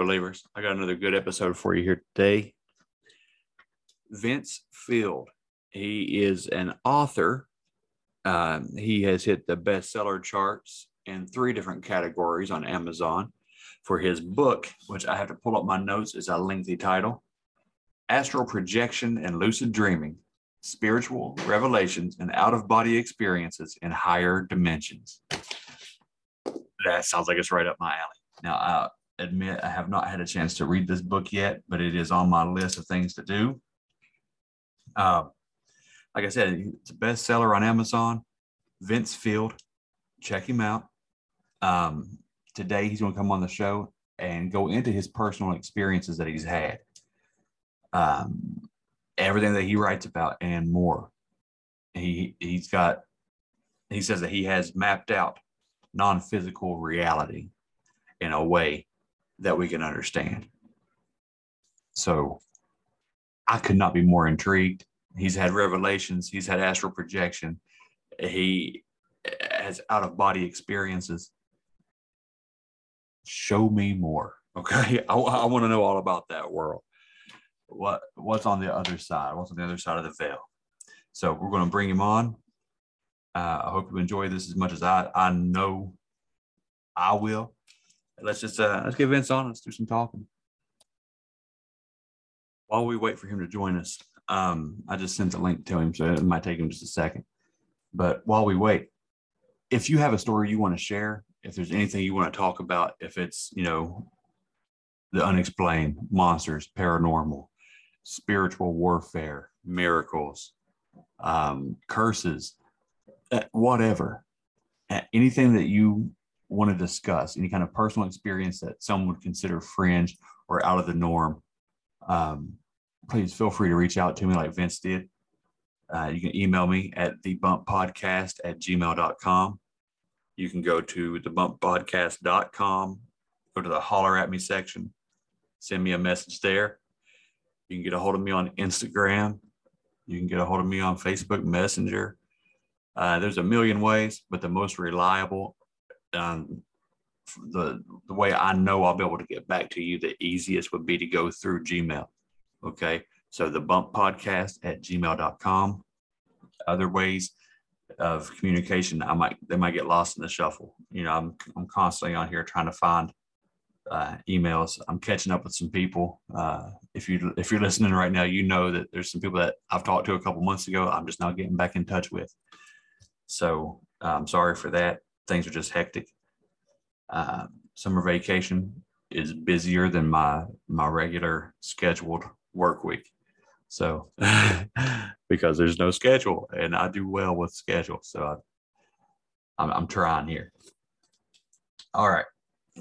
Believers. I got another good episode for you here today. Vince Field. He is an author. Um, he has hit the bestseller charts in three different categories on Amazon for his book, which I have to pull up my notes, is a lengthy title Astral Projection and Lucid Dreaming Spiritual Revelations and Out of Body Experiences in Higher Dimensions. That sounds like it's right up my alley. Now, uh, admit I have not had a chance to read this book yet, but it is on my list of things to do. Uh, like I said, it's a bestseller on Amazon. Vince Field, check him out. Um, today, he's going to come on the show and go into his personal experiences that he's had, um, everything that he writes about, and more. He he's got. He says that he has mapped out non-physical reality in a way that we can understand. So I could not be more intrigued. He's had revelations, he's had astral projection, he has out of body experiences. Show me more. Okay. I, I want to know all about that world. What what's on the other side? What's on the other side of the veil? So we're going to bring him on. Uh, I hope you enjoy this as much as I, I know I will let's just uh, let's get Vince on. Let's do some talking. While we wait for him to join us, um, I just sent a link to him, so it might take him just a second. But while we wait, if you have a story you want to share, if there's anything you want to talk about, if it's you know the unexplained, monsters, paranormal, spiritual warfare, miracles, um, curses, uh, whatever, anything that you want to discuss, any kind of personal experience that some would consider fringe or out of the norm, um, please feel free to reach out to me like Vince did. Uh, you can email me at thebumppodcast at gmail.com. You can go to thebumppodcast.com, go to the holler at me section, send me a message there. You can get a hold of me on Instagram. You can get a hold of me on Facebook Messenger. Uh, there's a million ways, but the most reliable um, the the way I know I'll be able to get back to you, the easiest would be to go through Gmail. Okay. So the bump podcast at gmail.com. Other ways of communication, I might they might get lost in the shuffle. You know, I'm I'm constantly on here trying to find uh, emails. I'm catching up with some people. Uh, if you if you're listening right now, you know that there's some people that I've talked to a couple months ago. I'm just now getting back in touch with. So I'm sorry for that things are just hectic. Uh, summer vacation is busier than my my regular scheduled work week. So because there's no schedule, and I do well with schedule, so I, I'm, I'm trying here. All right,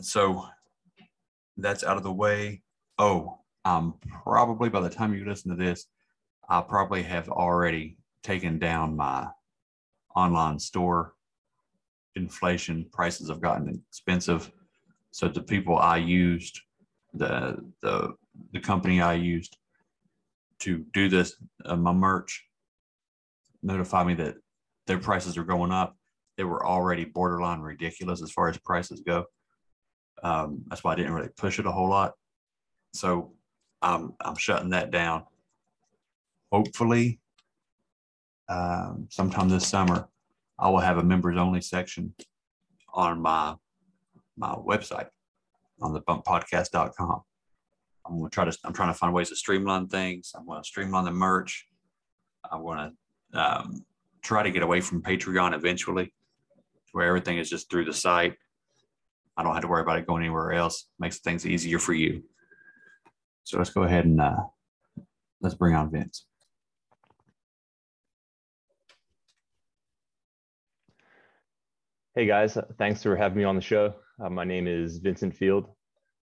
so that's out of the way. Oh, um, probably by the time you listen to this, I probably have already taken down my online store inflation, prices have gotten expensive. So the people I used, the the the company I used to do this, uh, my merch, notify me that their prices are going up. they were already borderline ridiculous as far as prices go. Um, that's why I didn't really push it a whole lot. So I'm I'm shutting that down. Hopefully, um, sometime this summer, I will have a members only section on my my website on the bumppodcast.com. I'm gonna try to I'm trying to find ways to streamline things. I'm gonna streamline the merch. I'm gonna um, try to get away from Patreon eventually, where everything is just through the site. I don't have to worry about it going anywhere else. Makes things easier for you. So let's go ahead and uh, let's bring on Vince. Hey guys, thanks for having me on the show. Uh, my name is Vincent Field.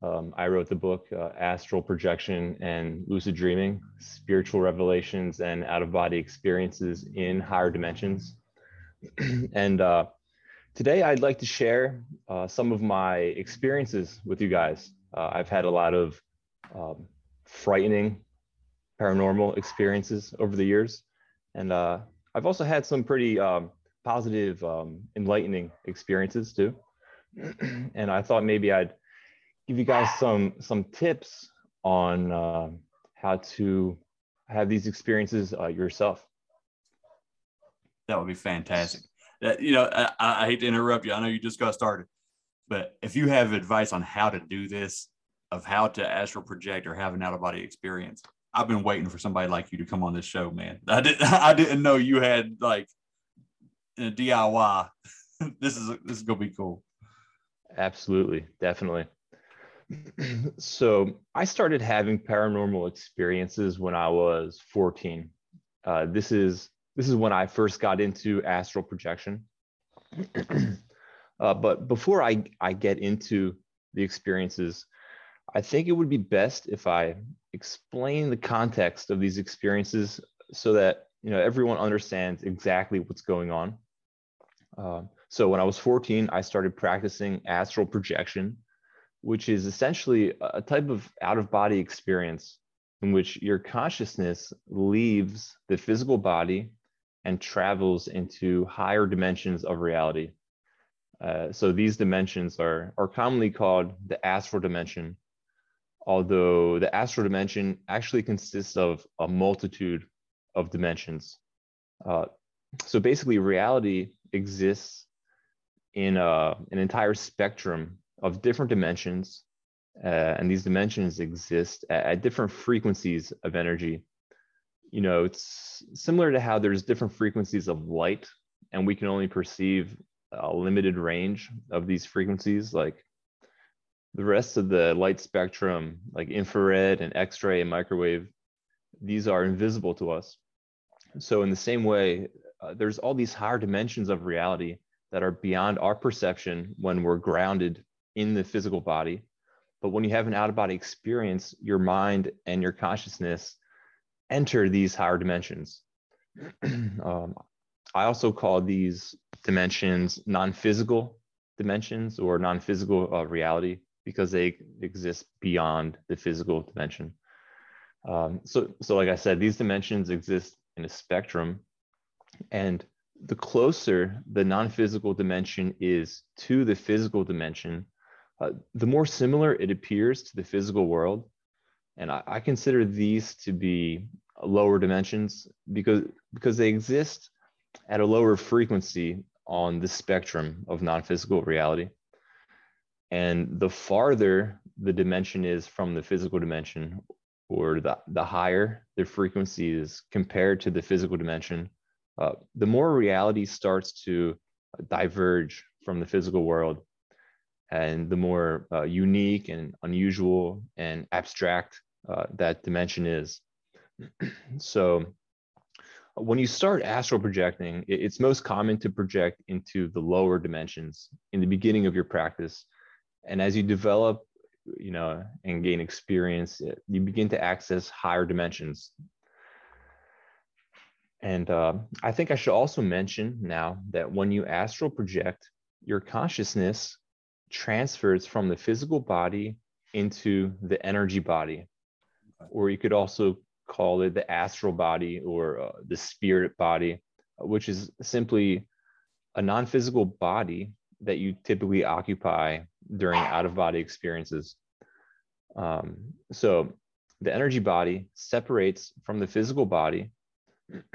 Um, I wrote the book uh, Astral Projection and Lucid Dreaming Spiritual Revelations and Out of Body Experiences in Higher Dimensions. and uh, today I'd like to share uh, some of my experiences with you guys. Uh, I've had a lot of um, frightening paranormal experiences over the years. And uh, I've also had some pretty um, positive, um, enlightening experiences too. and I thought maybe I'd give you guys some some tips on uh, how to have these experiences uh, yourself. That would be fantastic. You know, I, I hate to interrupt you. I know you just got started, but if you have advice on how to do this, of how to astral project or have an out of body experience, I've been waiting for somebody like you to come on this show, man. I didn't I didn't know you had like a DIY. this is this is gonna be cool. Absolutely, definitely. so I started having paranormal experiences when I was 14. Uh, this is this is when I first got into astral projection. uh, but before I, I get into the experiences, I think it would be best if I explain the context of these experiences so that you know everyone understands exactly what's going on. Uh, so when I was 14, I started practicing astral projection which is essentially a type of out of body experience in which your consciousness leaves the physical body and travels into higher dimensions of reality. Uh, so these dimensions are, are commonly called the astral dimension, although the astral dimension actually consists of a multitude of dimensions. Uh, so basically, reality exists in a, uh, an entire spectrum of different dimensions. Uh, and these dimensions exist at, at, different frequencies of energy. You know, it's similar to how there's different frequencies of light, and we can only perceive a limited range of these frequencies. Like the rest of the light spectrum, like infrared and X ray and microwave, these are invisible to us. So, in the same way, uh, there's all these higher dimensions of reality that are beyond our perception when we're grounded in the physical body. But when you have an out of body experience, your mind and your consciousness enter these higher dimensions. um, I also call these dimensions non physical dimensions or non physical uh, reality because they exist beyond the physical dimension. Um, so, so, like I said, these dimensions exist in a spectrum. And the closer the non physical dimension is to the physical dimension, uh, the more similar it appears to the physical world, and I, I consider these to be lower dimensions because because they exist at a lower frequency on the spectrum of non-physical reality. And the farther the dimension is from the physical dimension, or the, the higher the frequency is compared to the physical dimension, uh, the more reality starts to diverge from the physical world and the more uh, unique and unusual and abstract uh, that dimension is. so when you start astral projecting, it's most common to project into the lower dimensions in the beginning of your practice. And as you develop, you know, and gain experience, you begin to access higher dimensions. And uh, I think I should also mention now that when you astral project, your consciousness transfers from the physical body into the energy body, or you could also call it the astral body or uh, the spirit body, which is simply a non-physical body that you typically occupy during out-of-body experiences. Um, so the energy body separates from the physical body.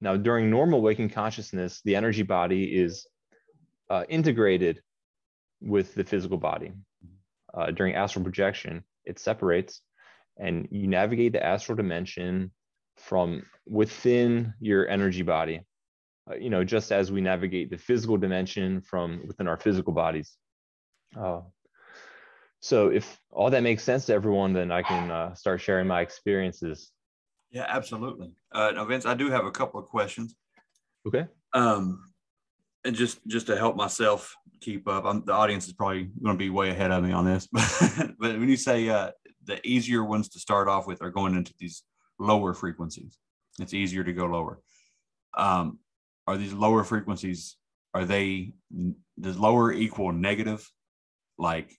now, during normal waking consciousness, the energy body is uh, integrated with the physical body. Uh, during astral projection, it separates and you navigate the astral dimension from within your energy body. Uh, you know, just as we navigate the physical dimension from within our physical bodies. Uh, so if all that makes sense to everyone, then I can uh, start sharing my experiences. Yeah, absolutely. Uh, now, Vince, I do have a couple of questions. Okay. Um, and just just to help myself keep up, I'm, the audience is probably going to be way ahead of me on this. but when you say uh, the easier ones to start off with are going into these lower frequencies, it's easier to go lower. Um, are these lower frequencies? Are they does lower equal negative? Like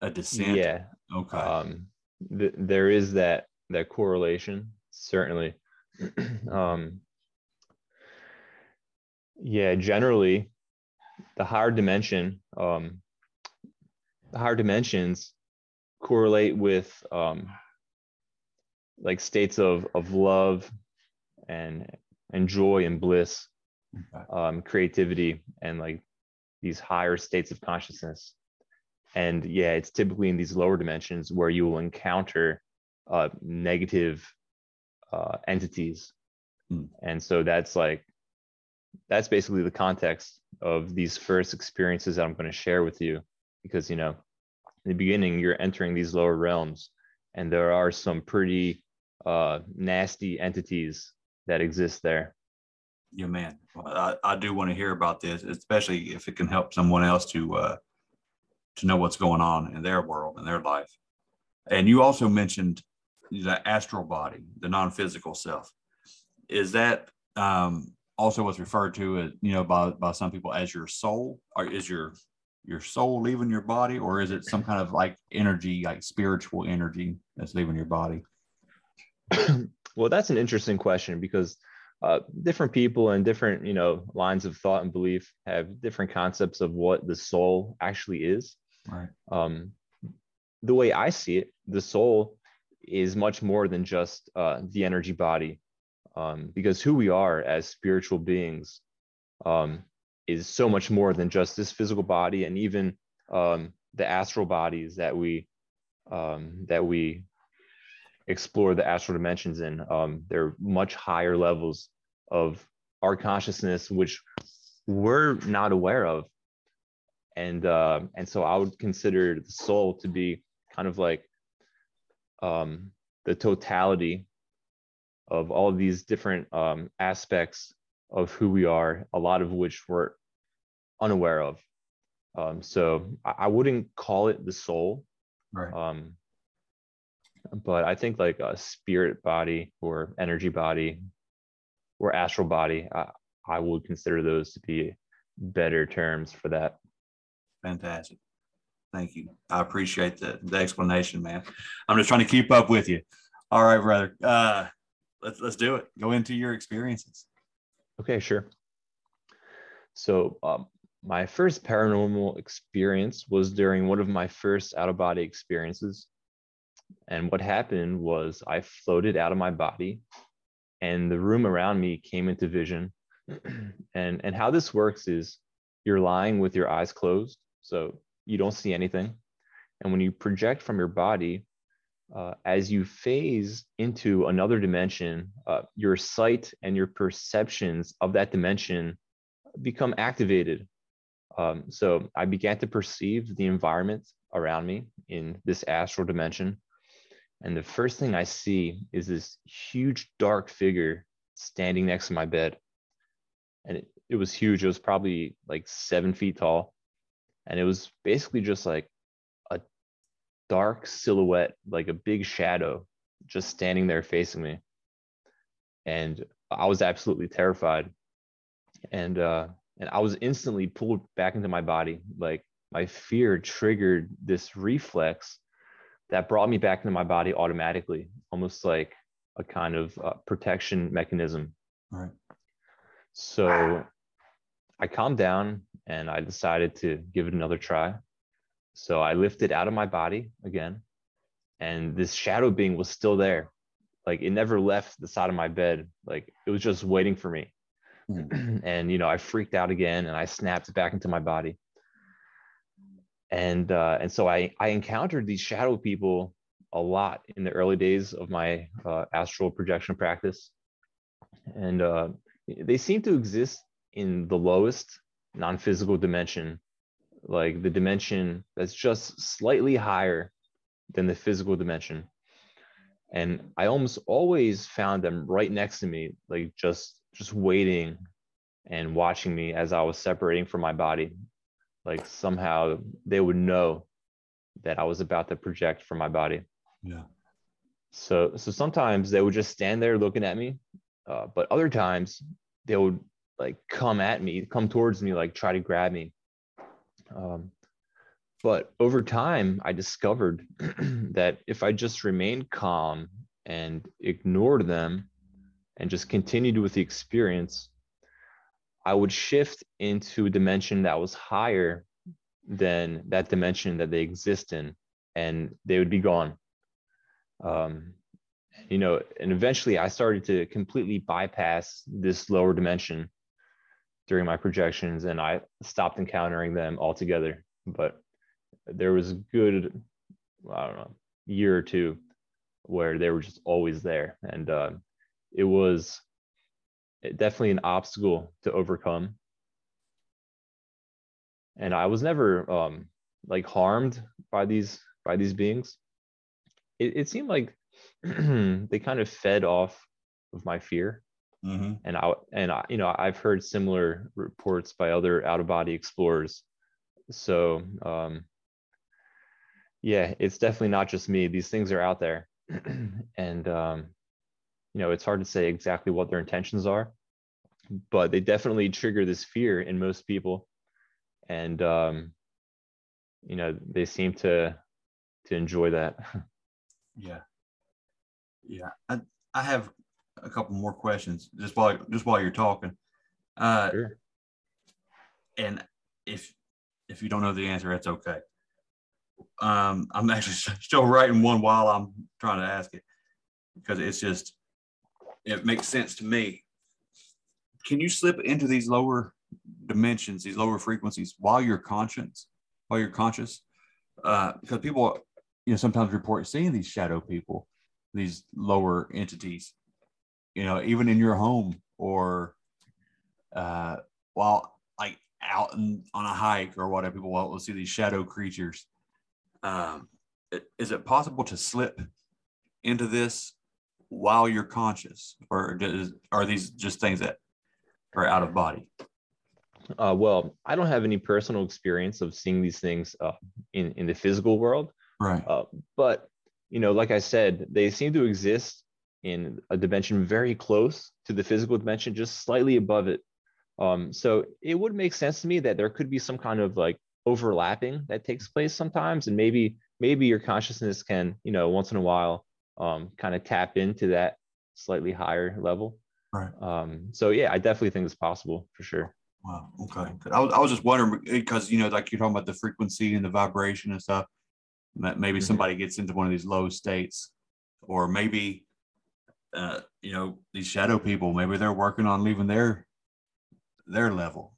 a descent. Yeah. Okay. Um, th- there is that that correlation certainly. um, yeah, generally, the higher dimension, um, the higher dimensions correlate with um, like states of of love and and joy and bliss, um, creativity, and like these higher states of consciousness. And yeah it's typically in these lower dimensions where you will encounter uh, negative uh, entities. Mm. and so that's like that's basically the context of these first experiences that i'm going to share with you. Because you know in the beginning you're entering these lower realms and there are some pretty uh, nasty entities that exist there yeah man I, I do want to hear about this especially if it can help someone else to uh, to know what's going on in their world and their life. And you also mentioned the astral body, the non-physical self. Is that um, also what's referred to as you know by by some people as your soul, or is your your soul leaving your body, or is it some kind of like energy, like spiritual energy that's leaving your body? well, that's an interesting question because uh, different people and different you know lines of thought and belief have different concepts of what the soul actually is Right. Um, the way I see it, the soul is much more than just uh, the energy body, um, because who we are as spiritual beings um, is so much more than just this physical body, and even um, the astral bodies that we um, that we explore the astral dimensions in. Um, they're much higher levels of our consciousness, which we're not aware of and uh, and so I would consider the soul to be kind of like um, the totality of all of these different um, aspects of who we are, a lot of which we're unaware of. Um, so I, I, wouldn't call it the soul, right. um, but I think like a spirit body or energy body or astral body, I, I would consider those to be better terms for that. Fantastic. Thank you. I appreciate the, the explanation, man. I'm just trying to keep up with you. All right, brother. Uh, let's let's do it. Go into your experiences. Okay, sure. So, um, my first paranormal experience was during one of my first out of body experiences. And what happened was I floated out of my body and the room around me came into vision. and and how this works is you're lying with your eyes closed so you don't see anything. And when you project from your body, uh, as you phase into another dimension, uh, your sight and your perceptions of that dimension become activated. Um, so I began to perceive the environment around me in this astral dimension. And the first thing I see is this huge dark figure standing next to my bed. And it, it was huge. It was probably like seven feet tall and it was basically just like a dark silhouette like a big shadow just standing there facing me and i was absolutely terrified and uh and i was instantly pulled back into my body like my fear triggered this reflex that brought me back into my body automatically almost like a kind of uh, protection mechanism right so I calmed down and I decided to give it another try. So I lifted out of my body again, and this shadow being was still there. Like it never left the side of my bed. Like it was just waiting for me. and you know, I freaked out again and I snapped back into my body. And uh, and so I I encountered these shadow people a lot in the early days of my uh, astral projection practice, and uh, they seem to exist in the lowest non-physical dimension like the dimension that's just slightly higher than the physical dimension. And i almost always found them right next to me like just just waiting and watching me as i was separating from my body like somehow they would know that i was about to project from my body Yeah. so so sometimes they would just stand there looking at me uh, but other times they would like come at me come towards me like try to grab me um, but over time i discovered that if i just remained calm and ignored them and just continued with the experience i would shift into a dimension that was higher than that dimension that they exist in and they would be gone. Um, you know and eventually i started to completely bypass this lower dimension during my projections and i stopped encountering them altogether. But there was a good i don't know year or two where they were just always there. And uh, it was definitely an obstacle to overcome and i was never um, like harmed by these by these beings it, it seemed like they kind of fed off of my fear Mm-hmm. and I and I, you know I've heard similar reports by other out of body explorers. So um, yeah, it's definitely not just me. These things are out there, and um, you know it's hard to say exactly what their intentions are, but they definitely trigger this fear in most people, and um, you know they seem to to enjoy that. Yeah. Yeah. I, I have a couple more questions just while just while you're talking. Uh Sure. and if if you don't know the answer, that's okay. Um, I'm actually still writing one while I'm trying to ask it because it's just it makes sense to me. Can you slip into these lower dimensions, these lower frequencies, while you're conscious? While you're conscious, uh, because people, you know, sometimes report seeing these shadow people, these lower entities, you know, even in your home or uh, while like out in, on a hike or whatever, people will see these shadow creatures. Um, is it possible to slip into this while you're conscious, or does, are these just things that are out of body? Uh, well, I don't have any personal experience of seeing these things uh, in in the physical world, Right. uh, but you know, like I said, they seem to exist in a dimension very close to the physical dimension, just slightly above it. Um, so it would make sense to me that there could be some kind of like overlapping that takes place sometimes, and maybe maybe your consciousness can, you know, once in a while, um, kind of tap into that slightly higher level. Right. Um, so yeah, I definitely think it's possible for sure. Wow. Okay. I was, I was just wondering because you know, like you're talking about the frequency and the vibration and stuff. That maybe Mhm. somebody gets into one of these low states, or maybe, uh, you know, these shadow people. Maybe they're working on leaving their their level.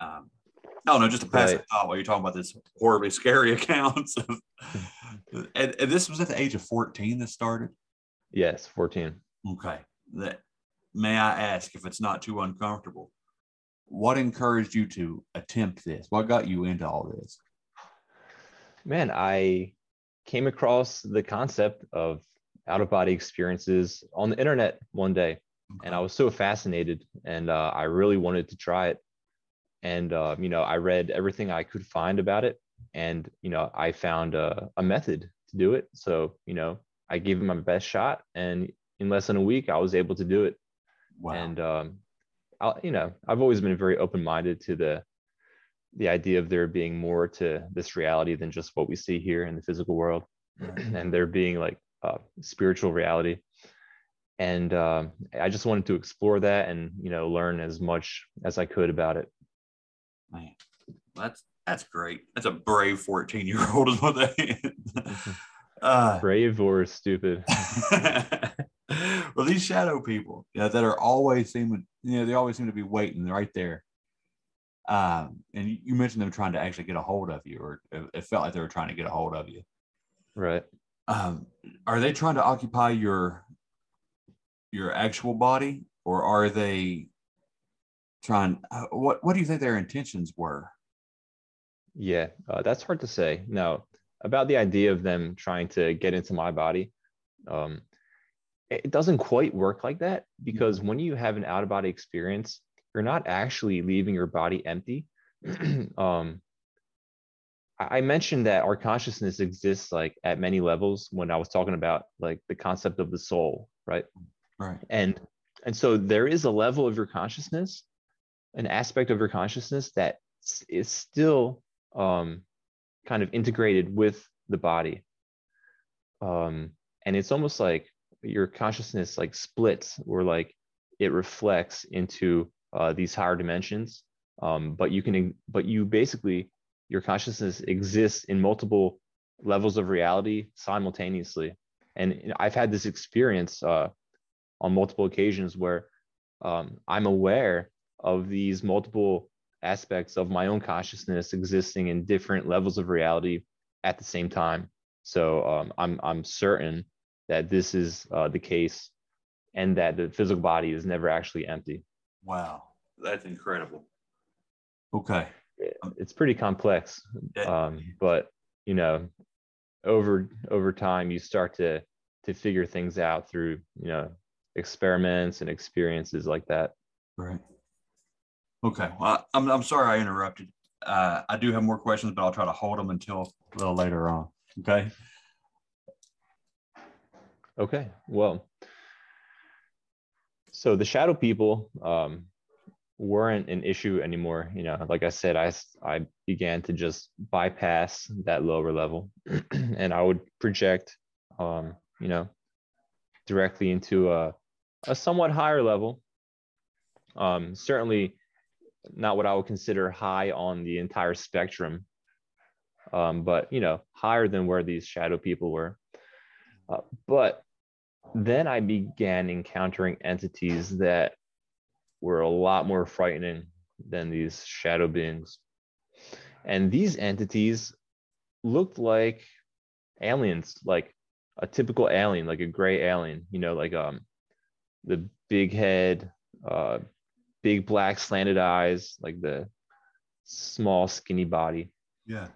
Um, I don't know. Just to pass Right. thought while you're talking about this horribly scary accounts. Of, and, and this was at the age of 14 that started. Yes, 14. Okay. That may I ask if it's not too uncomfortable? What encouraged you to attempt this? What got you into all this? Man, I came across the concept of out of body experiences on the internet one day, and I was so fascinated, and uh, I really wanted to try it. And uh, you know, I read everything I could find about it, and you know, I found a, a method to do it. So you know, I gave it my best shot, and in less than a week, I was able to do it. Wow. And um, I, you know, I've always been very open-minded to the the idea of there being more to this reality than just what we see here in the physical world, and there being like uh, spiritual reality. And um, I just wanted to explore that and you know learn as much as I could about it. Man, that's that's great. That's a brave 14 year old is what they uh, Brave or stupid. well, these shadow people, you know, that are always seeming, you know, they always seem to be waiting right there. Um, and you- mentioned them trying to actually get a hold of you, or it felt like they were trying to get a hold of you. Right. Um, are they trying to occupy your your actual body, or are they trying? Uh, what What do you think their intentions were? Yeah, uh, that's hard to say. Now, about the idea of them trying to get into my body, um, it doesn't quite work like that because when you have an out of body experience, you're not actually leaving your body empty. um, I I mentioned that our consciousness exists like at many levels when I was talking about like the concept of the soul, right? Right. and and so there is a level of your consciousness an aspect of your consciousness that is still um, kind of integrated with the body um, and it's almost like your consciousness like splits or like it reflects into uh, these higher dimensions um, but you can but you basically your consciousness exists in multiple levels of reality simultaneously and i've had this experience uh, on multiple occasions where um, I'm aware of these multiple aspects of my own consciousness existing in different levels of reality at the same time. So um, I'm I'm certain that this is uh, the case, and that the physical body is never actually empty. Wow, that's incredible. Okay. It's pretty complex, um, but you know, over over time you start to to figure things out through you know experiments and experiences like that. Right. Okay. Well, I- I'm, I'm sorry I interrupted. Uh, I do have more questions, but I'll try to hold them until a little later on. Okay. Okay, well, so the shadow people um, weren't an issue anymore. You know, like I said, I I began to just bypass that lower level, and I would project, um, you know, directly into a a somewhat higher level. Um, certainly, not what I would consider high on the entire spectrum, um, but you know, higher than where these shadow people were. Uh, but then I began encountering entities that were a lot more frightening than these shadow beings. And these entities looked like aliens, like a typical alien, like a gray alien, you know, like um the big head, uh big black slanted eyes, like the small skinny body. Yeah.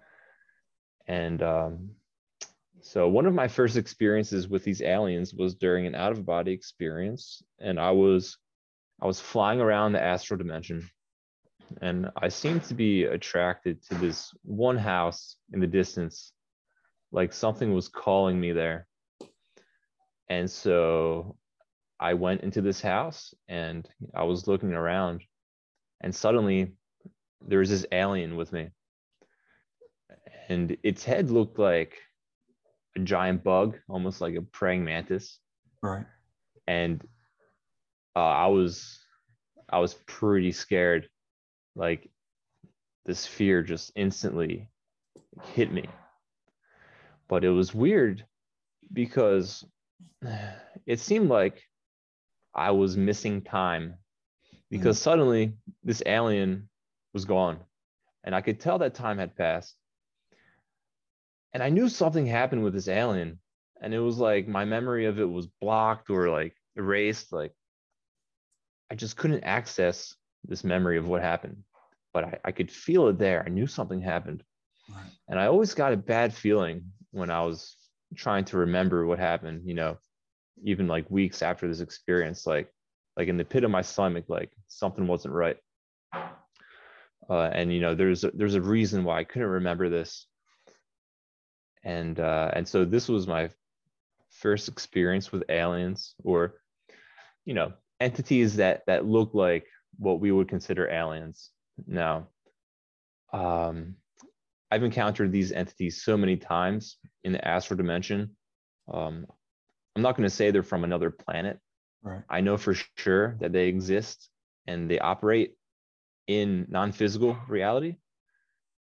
And um, so one of my first experiences with these aliens was during an out of body experience, and I was I was flying around the astral dimension, and I seemed to be attracted to this one house in the distance, like something was calling me there. And so I went into this house and I was looking around, and suddenly there was this alien with me and its head looked like a giant bug, almost like a praying mantis. Right. And uh, I was, I was pretty scared. Like this fear just instantly hit me. But it was weird because it seemed like I was missing time because suddenly this alien was gone and I could tell that time had passed and I knew something happened with this alien, and it was like my memory of it was blocked or like erased. Like I just couldn't access this memory of what happened, but I, I could feel it there. I knew something happened, Right. and I always got a bad feeling when I was trying to remember what happened. You know, even like weeks after this experience, like like in the pit of my stomach, like something wasn't right. Uh, and you know, there's a, there's a reason why I couldn't remember this and uh, and so this was my first experience with aliens or you know entities that that look like what we would consider aliens now um, i've encountered these entities so many times in the astral dimension um, i'm not going to say they're from another planet Right. i know for sure that they exist and they operate in non-physical reality.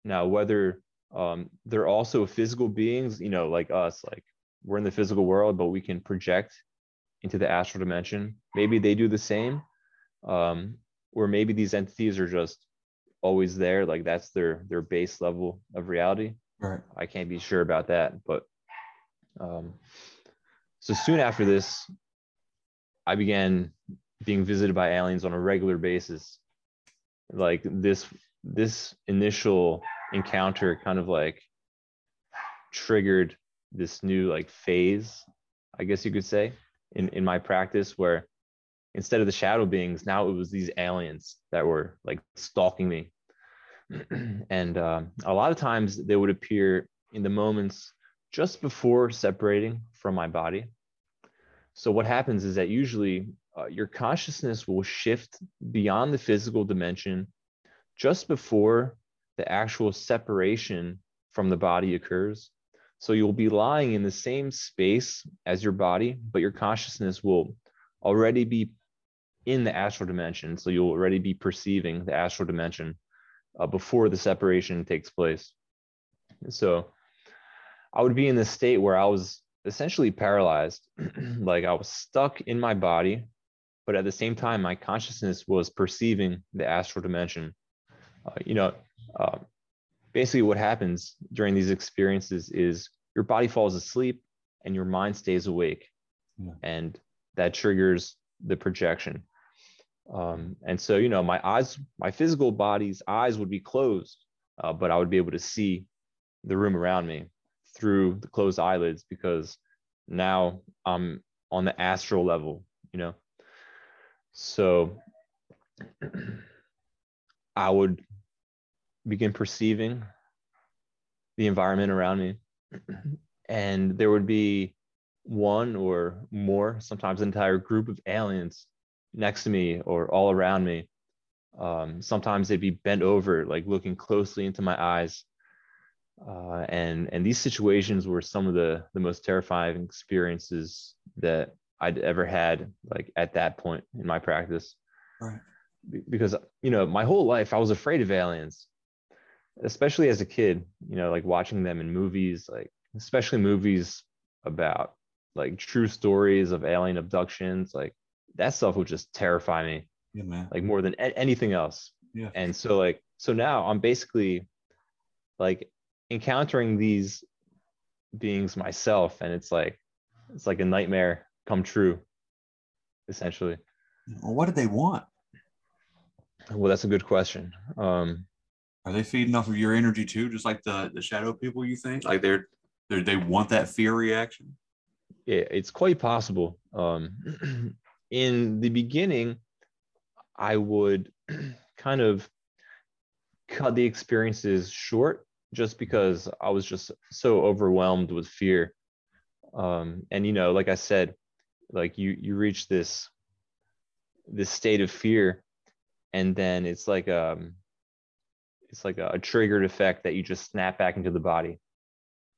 Now, whether um, they're also physical beings, you know, like us, like we're in the physical world, but we can project into the astral dimension. Maybe they do the same, um, or maybe these entities are just always there, like that's their their base level of reality. Right. I can't be sure about that, but um, so soon after this, I began being visited by aliens on a regular basis. Like this, this initial encounter kind of like triggered this new like phase, I guess you could say, in in my practice where instead of the shadow beings, now it was these aliens that were like stalking me. and um, a lot of times they would appear in the moments just before separating from my body. So what happens is that usually uh, your consciousness will shift beyond the physical dimension just before the actual separation from the body occurs. So you'll be lying in the same space as your body, but your consciousness will already be in the astral dimension. So you'll already be perceiving the astral dimension uh, before the separation takes place. So I would be in this state where I was essentially paralyzed, like I was stuck in my body, but at the same time, my consciousness was perceiving the astral dimension. Uh, you know, uh, basically what happens during these experiences is your body falls asleep and your mind stays awake, yeah. and that triggers the projection. Um, and so, you know, my eyes, my physical body's eyes would be closed, uh, but I would be able to see the room around me through the closed eyelids because now I'm on the astral level, you know. So I would begin perceiving the environment around me, and there would be one or more, sometimes an entire group of aliens next to me or all around me. Um, sometimes they'd be bent over, like looking closely into my eyes uh, and and these situations were some of the the most terrifying experiences that I'd ever had like at that point in my practice. Right. Because you know my whole life I was afraid of aliens, especially as a kid. You know, like watching them in movies, like especially movies about like true stories of alien abductions. Like that stuff would just terrify me. Yeah, man. Like more than a- anything else. Yeah. And so like so now I'm basically like encountering these beings myself and it's like it's like a nightmare come true essentially well, what did they want well that's a good question um are they feeding off of your energy too just like the the shadow people you think? Like they're, they're they want that fear reaction? Yeah it's quite possible. Um in the beginning i would kind of cut the experiences short just because I was just so overwhelmed with fear. Um, and you know, like I said, like you you reach this this state of fear, and then it's like um it's like a, a triggered effect that you just snap back into the body.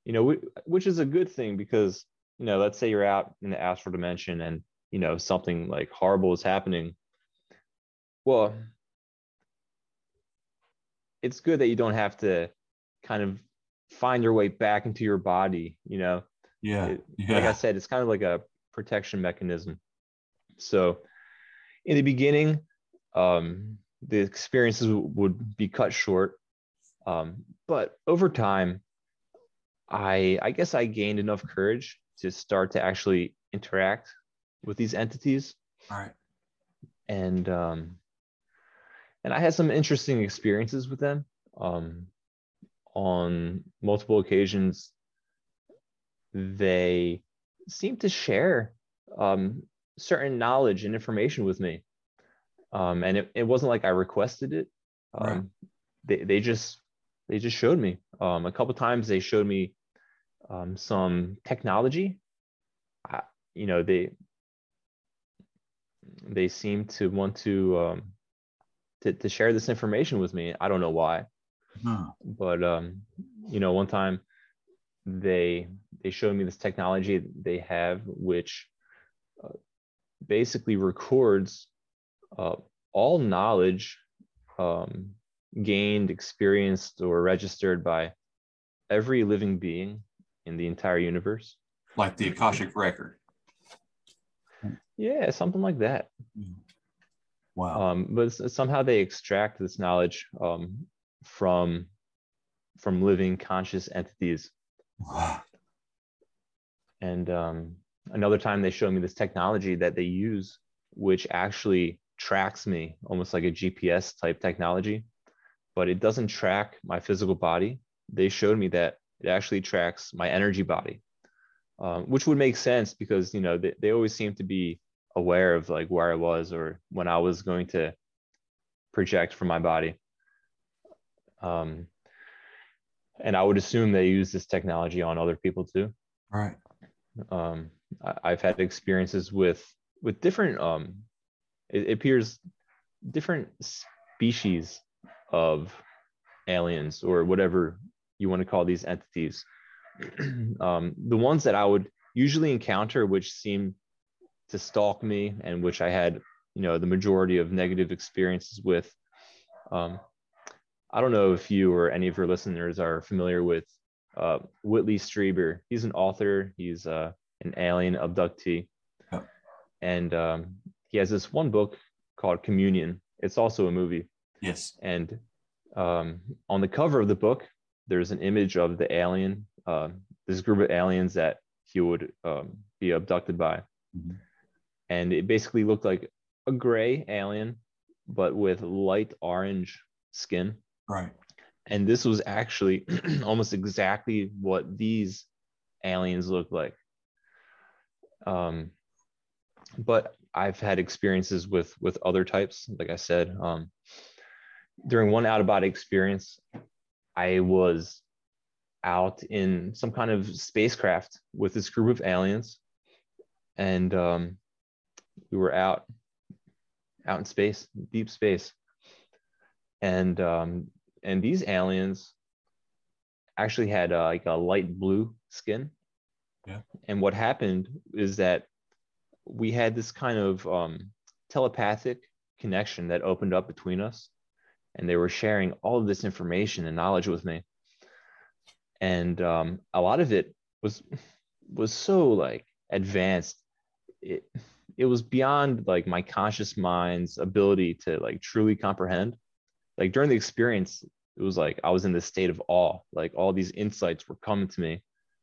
You know, which is a good thing because you know, let's say you're out in the astral dimension and you know something like horrible is happening. Well, it's good that you don't have to kind of find your way back into your body you know yeah, it, yeah. like i said it's kind of like a protection mechanism so in the beginning um, the experiences would be cut short. Um, but over time i i guess i gained enough courage to start to actually interact with these entities. All right. And um and i had some interesting experiences with them. Um on multiple occasions, they seem to share um, certain knowledge and information with me. Um, and it, it wasn't like I requested it. Um, right. they, they just they just showed me. Um, a couple times they showed me um, some technology. I, you know they they seem to want to, um, to to share this information with me. I don't know why. Huh. But um, you know, one time they they showed me this technology they have, which uh, basically records uh, all knowledge um, gained, experienced, or registered by every living being in the entire universe. Like the Akashic record. Yeah, something like that. Wow. Um, but somehow they extract this knowledge um, from from living conscious entities. And um, another time they showed me this technology that they use, which actually tracks me almost like a GPS type technology, but it doesn't track my physical body. They showed me that it actually tracks my energy body, um, which would make sense because you know they, they always seem to be aware of like where I was or when I was going to project from my body. Um, and I would assume they use this technology on other people too right. um, I- I've had experiences with with different um, it, it appears different species of aliens or whatever you want to call these entities. um, the ones that I would usually encounter, which seem to stalk me and which I had, you know, the majority of negative experiences with. Um, I don't know if you or any of your listeners are familiar with uh, Whitley Strieber. He's an author. He's uh, an alien abductee, Yep. and um, he has this one book called Communion. It's also a movie, Yes. and um, on the cover of the book, there's an image of the alien, uh, this group of aliens that he would um, be abducted by, Mhm. and it basically looked like a gray alien, but with light orange skin Right. and this was actually almost exactly what these aliens look like um, but i've had experiences with with other types like i said um, during one out of body experience i was out in some kind of spacecraft with this group of aliens and um, we were out out in space deep space and um, and these aliens actually had uh, like a light blue skin. Yeah. And what happened is that we had this kind of um, telepathic connection that opened up between us, and they were sharing all of this information and knowledge with me. And um, a lot of it was was so like advanced. It it was beyond like my conscious mind's ability to like truly comprehend like during the experience it was like i was in this state of awe like all these insights were coming to me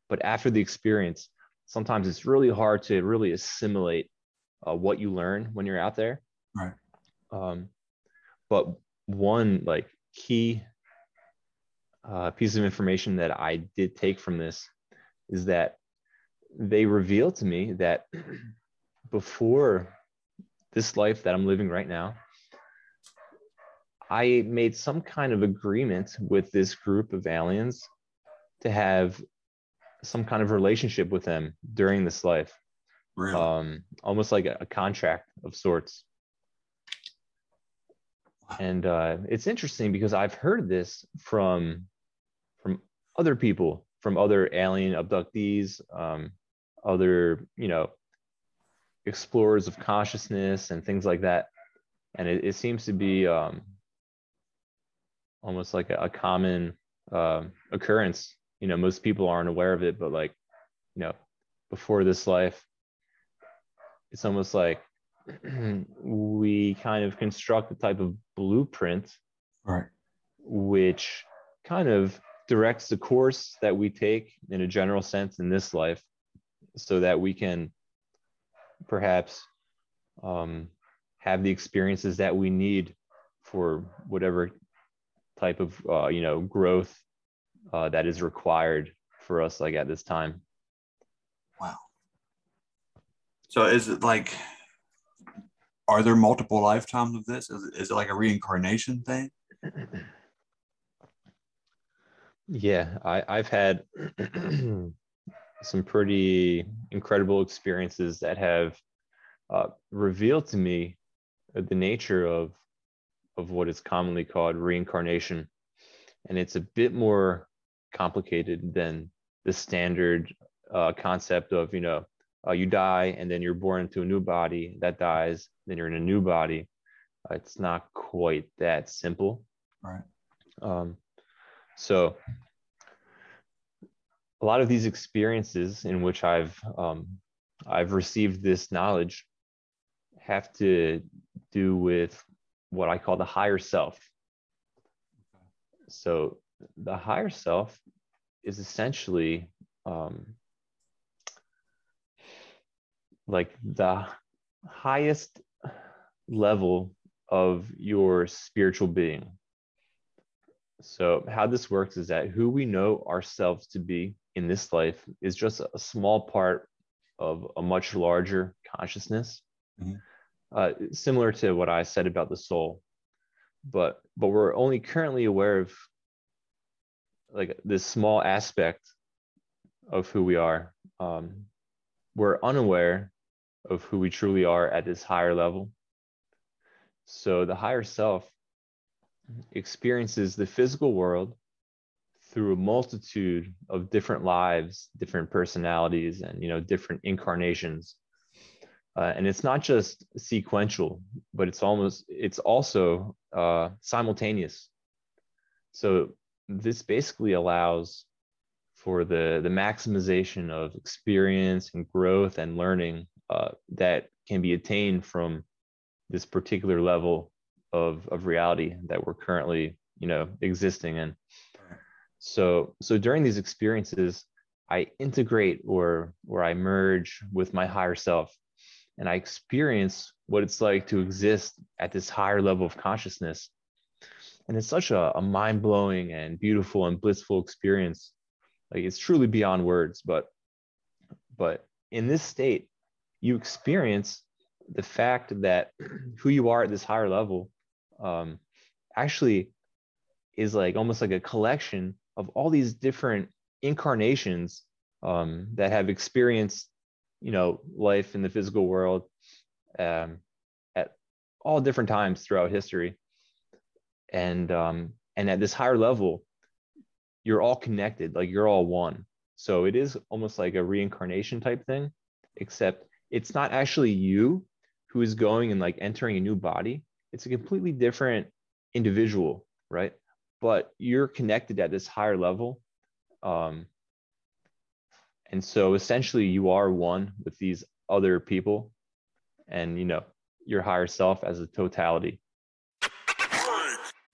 but after the experience sometimes it's really hard to really assimilate uh, what you learn when you're out there Right. um, but one like key uh, piece of information that i did take from this is that they revealed to me that before this life that i'm living right now I made some kind of agreement with this group of aliens to have some kind of relationship with them during this life, Really. um, almost like a, a contract of sorts. And uh, it's interesting because I've heard this from from other people, from other alien abductees, um, other you know explorers of consciousness and things like that. And it, it seems to be um, almost like a, a common um, occurrence. You know, most people aren't aware of it, but like, you know, before this life, it's almost like we kind of construct a type of blueprint right. which kind of directs the course that we take in a general sense in this life so that we can perhaps um, have the experiences that we need for whatever type of uh, you know growth uh, that is required for us like at this time Wow. So is it like, are there multiple lifetimes of this? Is it, is it like a reincarnation thing? Yeah, I, I've had some pretty incredible experiences that have uh, revealed to me the nature of of what is commonly called reincarnation, and it's a bit more complicated than the standard uh, concept of you know uh, you die and then you're born into a new body that dies, then you're in a new body. it's not quite that simple. Right. Um, so a lot of these experiences in which I've um, I've received this knowledge have to do with what I call the higher self. So the higher self is essentially um, like the highest level of your spiritual being. So, how this works is that who we know ourselves to be in this life is just a small part of a much larger consciousness. Mm-hmm. Uh, similar to what I said about the soul, but but we're only currently aware of like this small aspect of who we are. Um, we're unaware of who we truly are at this higher level. So the higher self experiences the physical world through a multitude of different lives, different personalities, and you know different incarnations. Uh, and it's not just sequential, but it's almost it's also uh, simultaneous. So this basically allows for the the maximization of experience and growth and learning uh, that can be attained from this particular level of of reality that we're currently you know existing in. So so during these experiences i integrate or or i merge with my higher self and i experience what it's like to exist at this higher level of consciousness and it's such a, a mind-blowing and beautiful and blissful experience. Like it's truly beyond words but but in this state you experience the fact that who you are at this higher level um, actually is like almost like a collection of all these different incarnations um, that have experienced you know life in the physical world um, at all different times throughout history and um, and at this higher level you're all connected like you're all one. So it is almost like a reincarnation type thing except it's not actually you who is going and like entering a new body. It's a completely different individual right? But you're connected at this higher level um and so essentially you are one with these other people and you know your higher self as a totality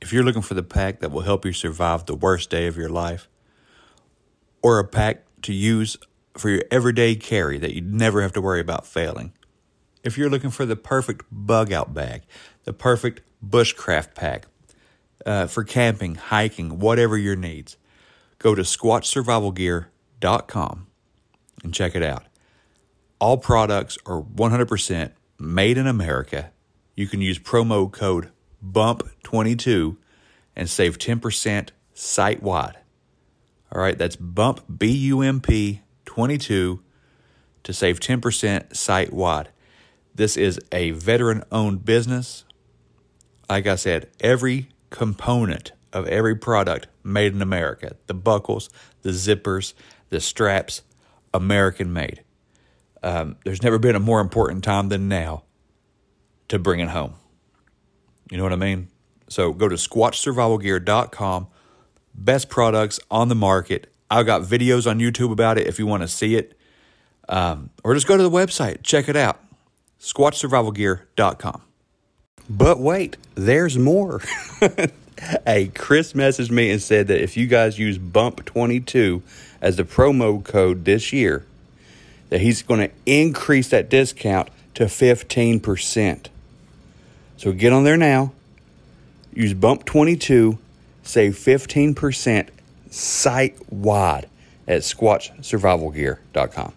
If you're looking for the pack that will help you survive the worst day of your life, or a pack to use for your everyday carry that you never have to worry about failing, if you're looking for the perfect bug out bag, the perfect bushcraft pack uh, for camping, hiking, whatever your needs, go to squatchsurvivalgear.com and check it out. All products are 100% made in America. You can use promo code BUMP22 and save 10% site wide. All right, that's BUMP, B U M P 22 to save 10% site wide. This is a veteran owned business. Like I said, every component of every product made in America the buckles, the zippers, the straps, American made. Um, there's never been a more important time than now to bring it home. You know what I mean? So go to squatchsurvivalgear.com. Best products on the market. I've got videos on YouTube about it if you want to see it. Um, or just go to the website, check it out. Squatchsurvivalgear.com. But wait, there's more. hey, Chris messaged me and said that if you guys use BUMP22 as the promo code this year, that he's going to increase that discount to 15%. So get on there now, use BUMP22, save 15% site wide at squatchsurvivalgear.com.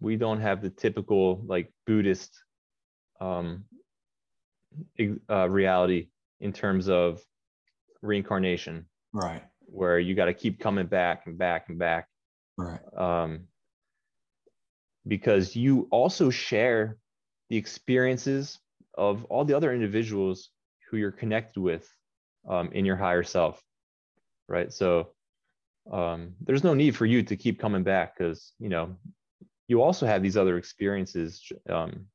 We don't have the typical like Buddhist um, uh, reality in terms of reincarnation, Right. where you got to keep coming back and back and back. Right. um, because you also share the experiences of all the other individuals who you're connected with um, in your higher self right so um, there's no need for you to keep coming back because you know you also have these other experiences um,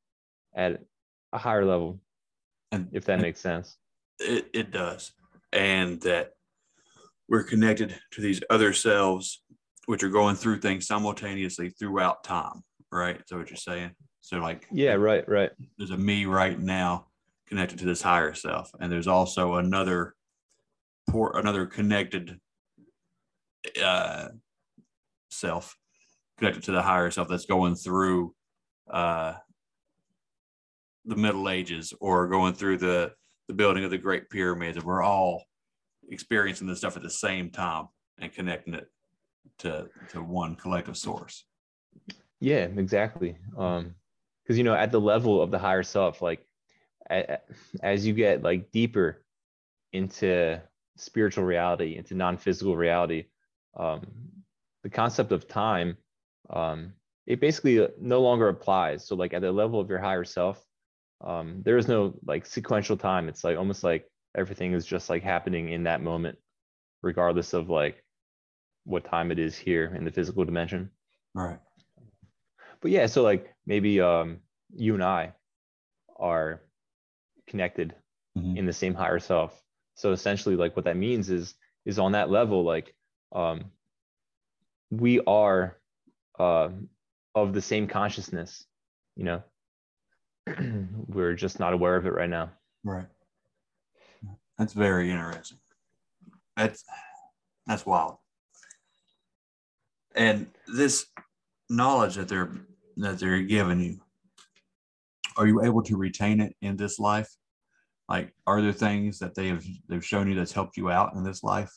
at a higher level And if that makes sense it, it does. And that we're connected to these other selves, which are going through things simultaneously throughout time. Right. So what you're saying. So like yeah right right. there's a me right now connected to this higher self. And there's also another poor another connected uh self connected to the higher self that's going through uh the middle ages or going through the the building of the great pyramids. And we're all experiencing this stuff at the same time and connecting it to to one collective source. Yeah, exactly. Um, because you know, at the level of the higher self, like as you get like deeper into spiritual reality, into non-physical reality, um, the concept of time, um, it basically no longer applies. So, like at the level of your higher self, um, there is no like sequential time. It's like almost like everything is just like happening in that moment, regardless of like what time it is here in the physical dimension right but yeah so like maybe um you and i are connected Mhm. in the same higher self so essentially like what that means is is on that level like um we are um of the same consciousness you know we're just not aware of it right now Right. That's very interesting. That's that's wild. And this knowledge that they're that they're giving you, are you able to retain it in this life? Like, are there things that they have they've shown you that's helped you out in this life?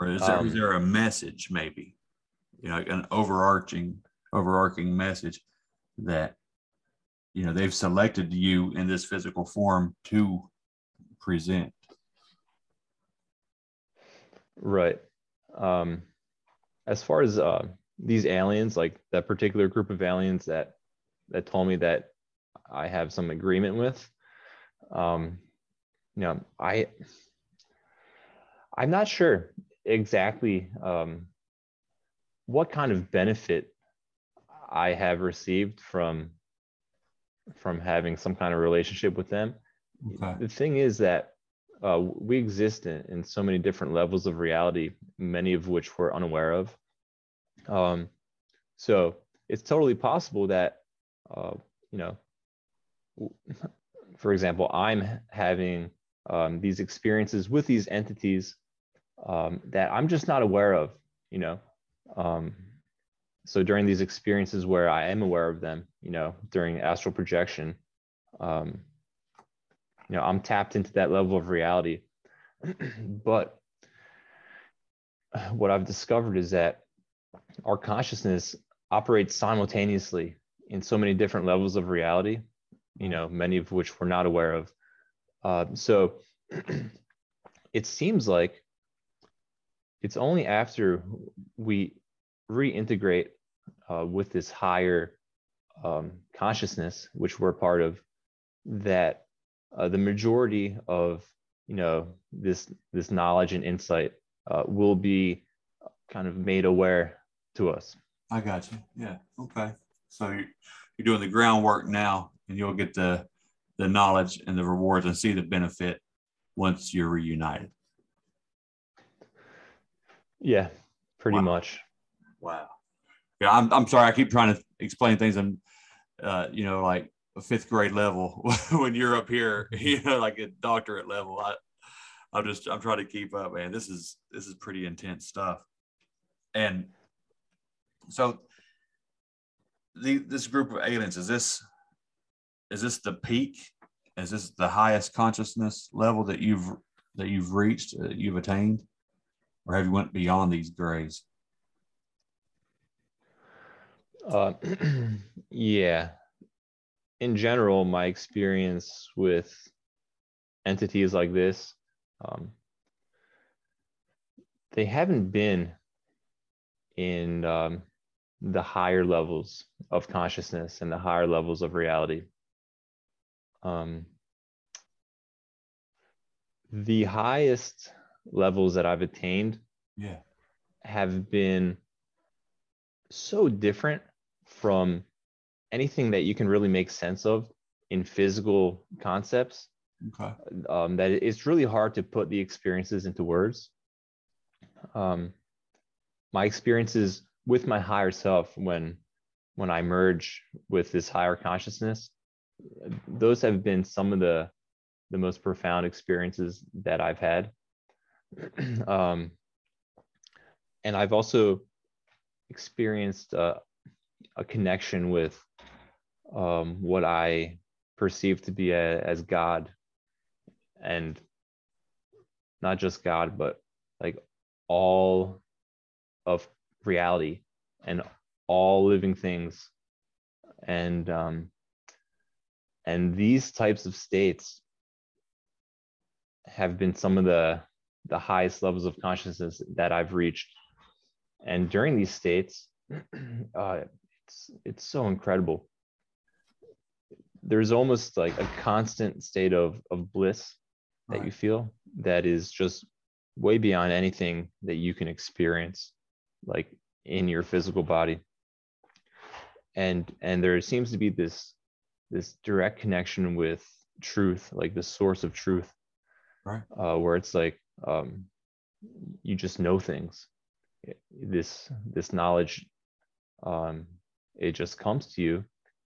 Or is there, is Um, there a message maybe? You know, an overarching overarching message that you know they've selected you in this physical form to present Right. Um, as far as uh, these aliens, like that particular group of aliens that that told me that I have some agreement with, um, you know, I I'm not sure exactly um, what kind of benefit I have received from from having some kind of relationship with them. okay The thing is that uh, we exist in, in so many different levels of reality, many of which we're unaware of. Um, so it's totally possible that, uh, you know, for example, I'm having um, these experiences with these entities um, that I'm just not aware of, you know. Um, so during these experiences where I am aware of them, you know, during astral projection, um, you know i'm tapped into that level of reality but what i've discovered is that our consciousness operates simultaneously in so many different levels of reality you know many of which we're not aware of. Uh, so it seems like it's only after we reintegrate uh, with this higher um, consciousness which we're part of that uh, the majority of you know this this knowledge and insight uh, will be kind of made aware to us i got you yeah okay so you're, you're doing the groundwork now and you'll get the the knowledge and the rewards and see the benefit once you're reunited yeah pretty Wow. much wow yeah i'm, I'm sorry i keep trying to explain things and uh, you know like a fifth grade level when you're up here, you know, like a doctorate level. I, I'm just I'm trying to keep up, man. This is this is pretty intense stuff. And so the this group of aliens is this is this the peak? Is this the highest consciousness level that you've that you've reached, that you've attained, or have you went beyond these grays? Uh, yeah. In general, my experience with entities like this, um, they haven't been in um, the higher levels of consciousness and the higher levels of reality. Um, the highest levels that I've attained yeah. have been so different from anything that you can really make sense of in physical concepts Okay. um, that it's really hard to put the experiences into words. Um, my experiences with my higher self when when I merge with this higher consciousness, those have been some of the the most profound experiences that I've had. um, and I've also experienced a connection with um, what I perceive to be a, as God, and not just God, but like all of reality and all living things, and um, and these types of states have been some of the the highest levels of consciousness that I've reached. And during these states, uh, it's it's so incredible. There's almost like a constant state of of bliss that Right. you feel that is just way beyond anything that you can experience, like in your physical body. And and there seems to be this this direct connection with truth, like the source of truth Right. uh, where it's like um, you just know things. This this knowledge, um, it just comes to you,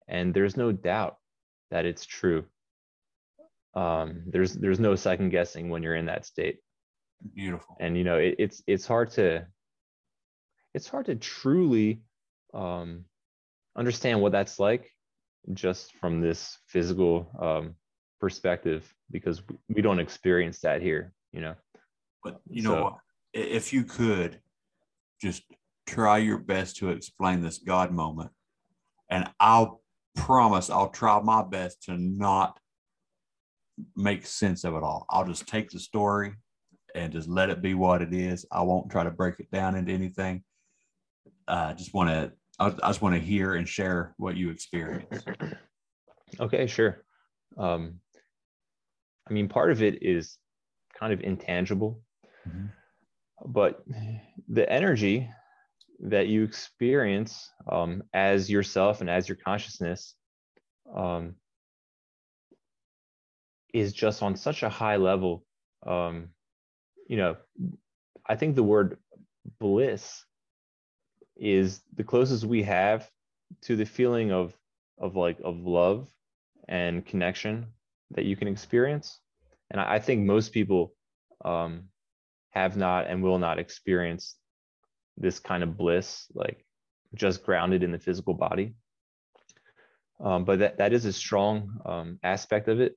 and there's no doubt that it's true. Um, there's there's no second guessing when you're in that state, Beautiful. and you know it, it's it's hard to it's hard to truly um, understand what that's like just from this physical um, perspective because we- don't experience that here you know But you know So- what? If you could just try your best to explain this God moment, and I'll promise I'll try my best to not make sense of it all. I'll just take the story and just let it be what it is. I won't try to break it down into anything. I just want to. I I just want to hear and share what you experience. okay sure um, i mean part of it is kind of intangible Mhm. but the energy that you experience um, as yourself and as your consciousness um, is just on such a high level um, you know i think the word bliss is the closest we have to the feeling of of like of love and connection that you can experience. And i, I think most people um, have not and will not experience this kind of bliss like just grounded in the physical body. Um, but that, that is a strong um, aspect of it.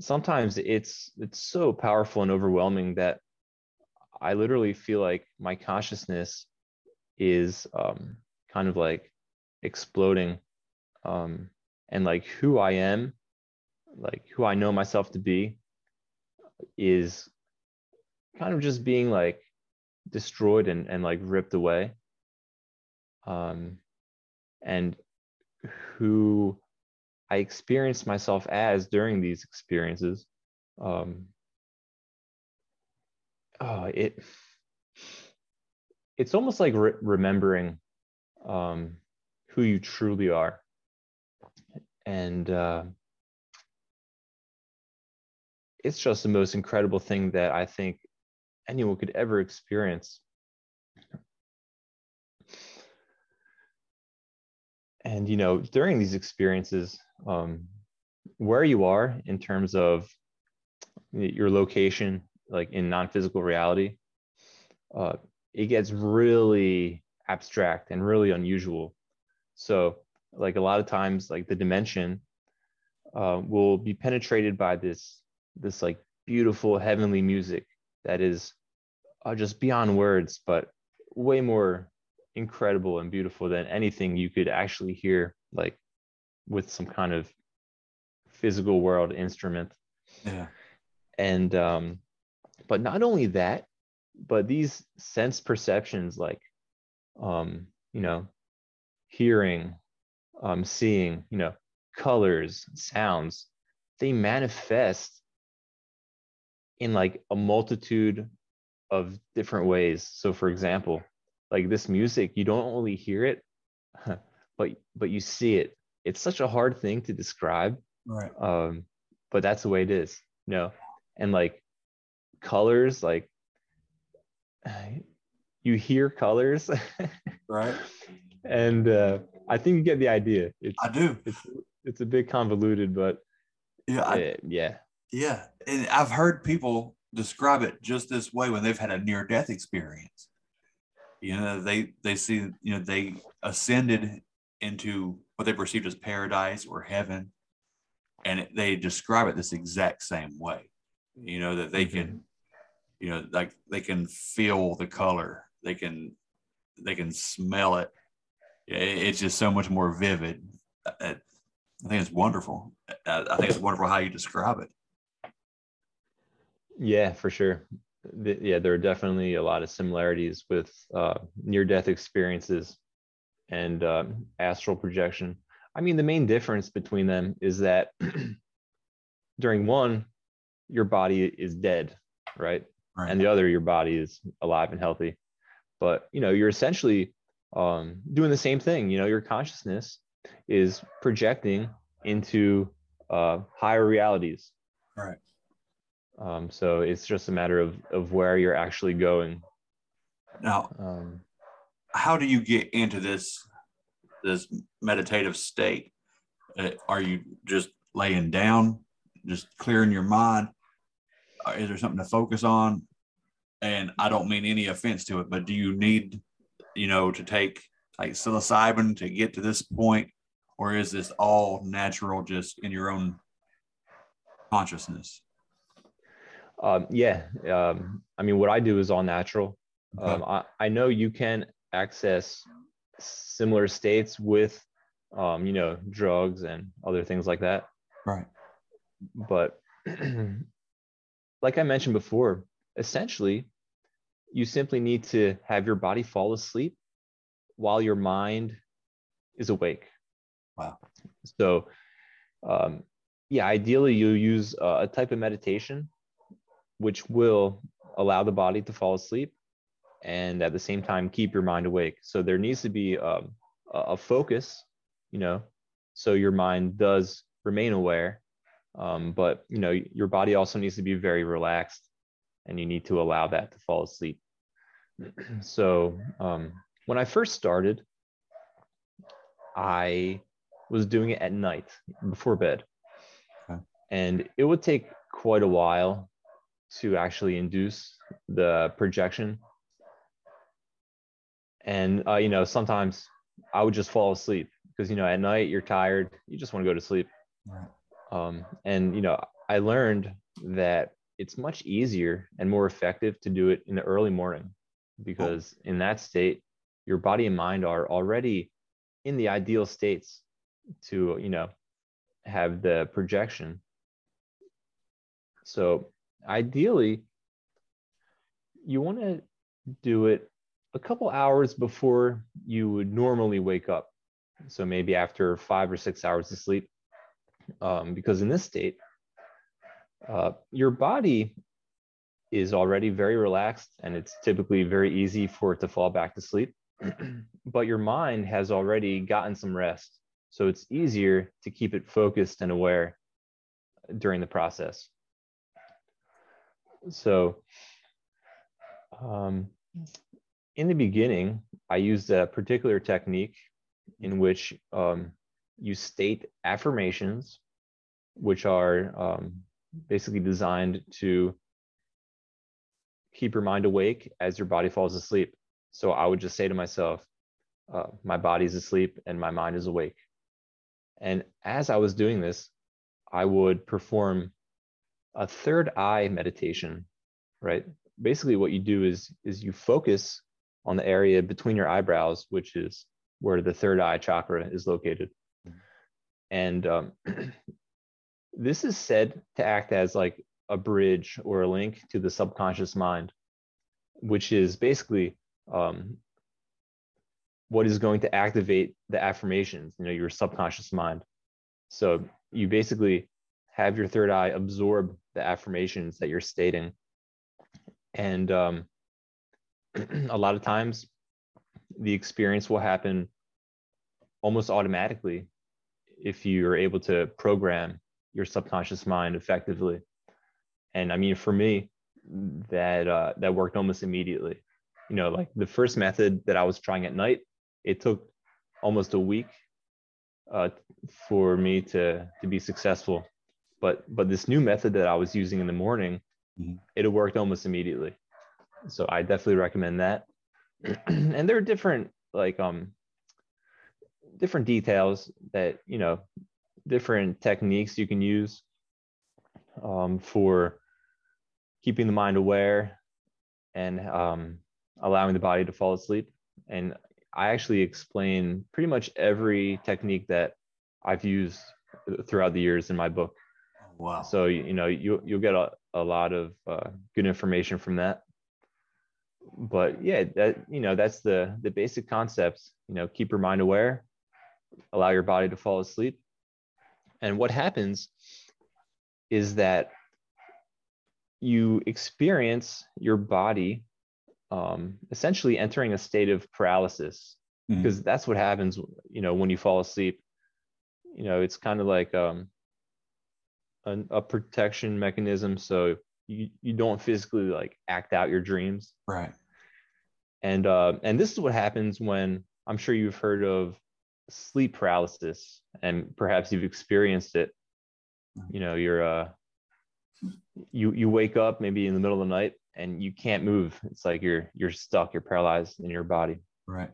Sometimes it's it's so powerful and overwhelming that i literally feel like my consciousness is um, kind of like exploding um, and like who i am like who i know myself to be is kind of just being like destroyed and, and like ripped away. Um and who i experienced myself as during these experiences um oh it it's almost like re- remembering um who you truly are. And uh it's just the most incredible thing that i think anyone could ever experience. And you know during these experiences um, where you are in terms of your location like in non-physical reality uh, it gets really abstract and really unusual so like a lot of times like the dimension uh, will be penetrated by this this like beautiful heavenly music that is uh, just beyond words but way more incredible and beautiful than anything you could actually hear like with some kind of physical world instrument Yeah. and um but not only that but these sense perceptions like um you know hearing um seeing you know colors sounds they manifest in like a multitude of different ways. So for example like this music you don't only hear it but but you see it. It's such a hard thing to describe Right. um but that's the way it is you know? And like colors like you hear colors Right. and uh i think you get the idea it's I do. it's it's a bit convoluted but Yeah. I, uh, yeah yeah. And I've heard people describe it just this way when they've had a near death experience. You know, they they see, you know, they ascended into what they perceived as paradise or heaven, and it, they describe it this exact same way. You know, that they can, you know, like they can feel the color, they can they can smell it. It's just so much more vivid. I think it's wonderful. I think it's wonderful how you describe it. Yeah, for sure. Yeah, there are definitely a lot of similarities with uh, near-death experiences and um, astral projection. I mean, the main difference between them is that during one, your body is dead, right? Right. And the other, your body is alive and healthy. But you know, you're essentially um, doing the same thing. You know, your consciousness is projecting into uh, higher realities. Right. Um, so it's just a matter of of where you're actually going. Now, Um, how do you get into this this meditative state? Uh, are you just laying down, just clearing your mind? Uh, Is there something to focus on? And I don't mean any offense to it, but do you need, you know, to take like psilocybin to get to this point, or is this all natural, just in your own consciousness? um, yeah, um, I mean, what I do is all natural. Um, I, I know you can access similar states with, um, you know, drugs and other things like that. Right. But like I mentioned before, essentially, you simply need to have your body fall asleep while your mind is awake. Wow. So, um, yeah, ideally, you use uh, a type of meditation which will allow the body to fall asleep and at the same time keep your mind awake. So there needs to be um, a, a focus, you know, so your mind does remain aware, um, but you know your body also needs to be very relaxed, and you need to allow that to fall asleep. so um, when I first started, I was doing it at night before bed, Okay. and it would take quite a while to actually induce the projection. And uh, you know, sometimes I would just fall asleep because you know at night you're tired, you just want to go to sleep. Right. Um, and you know, I learned that it's much easier and more effective to do it in the early morning because in that state, your body and mind are already in the ideal states to you know have the projection. So ideally, you want to do it a couple hours before you would normally wake up. So maybe after five or six hours of sleep, um, because in this state, uh, your body is already very relaxed and it's typically very easy for it to fall back to sleep. but your mind has already gotten some rest. So it's easier to keep it focused and aware during the process. So, um, in the beginning, I used a particular technique in which um, you state affirmations, which are um, basically designed to keep your mind awake as your body falls asleep. So I would just say to myself, uh, my body's asleep and my mind is awake. And as I was doing this, I would perform a third eye meditation, right? Basically, what you do is is you focus on the area between your eyebrows, which is where the third eye chakra is located. And um, this is said to act as like a bridge or a link to the subconscious mind, which is basically um, what is going to activate the affirmations, you know, your subconscious mind. So you basically have your third eye absorb the affirmations that you're stating. And um, a lot of times the experience will happen almost automatically if you are able to program your subconscious mind effectively. And I mean, for me, that uh, that worked almost immediately. You know, like the first method that I was trying at night, it took almost a week uh, for me to to be successful. But but this new method that I was using in the morning, mm-hmm. it worked almost immediately. So I definitely recommend that. and there are different like um different details that you know different techniques you can use um, for keeping the mind aware and um, allowing the body to fall asleep. And I actually explain pretty much every technique that I've used throughout the years in my book. Wow. So, you know, you, you'll get a, a lot of uh, good information from that. But yeah, that, you know, that's the, the basic concepts, you know, keep your mind aware, allow your body to fall asleep. And what happens is that you experience your body um, essentially entering a state of paralysis mm-hmm. because that's what happens you know when you fall asleep. You know it's kind of like um, a, a protection mechanism so you, you don't physically like act out your dreams. Right. And uh, and this is what happens when i'm sure you've heard of sleep paralysis and perhaps you've experienced it you know you're uh you you wake up maybe in the middle of the night and you can't move. It's like you're you're stuck you're paralyzed in your body. Right.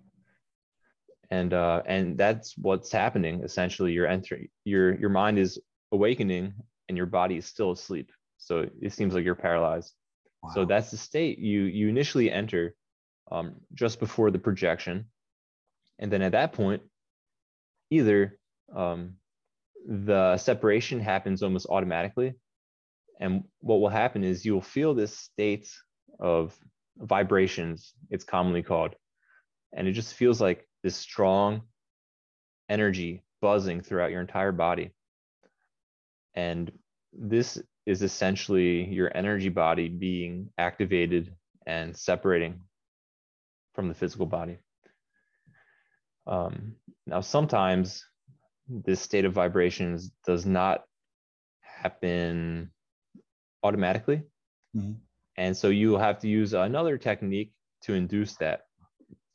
And uh and that's what's happening essentially. You're entering your your mind is awakening and your body is still asleep. So it seems like you're paralyzed. Wow. so that's the state. You you initially enter um, just before the projection. And then at that point either um, the separation happens almost automatically. And what will happen is you'll feel this state of vibrations, it's commonly called. And it just feels like this strong energy buzzing throughout your entire body. And this is essentially your energy body being activated and separating from the physical body. Um, now, sometimes this state of vibrations does not happen automatically. Mm-hmm. And so you will have to use another technique to induce that.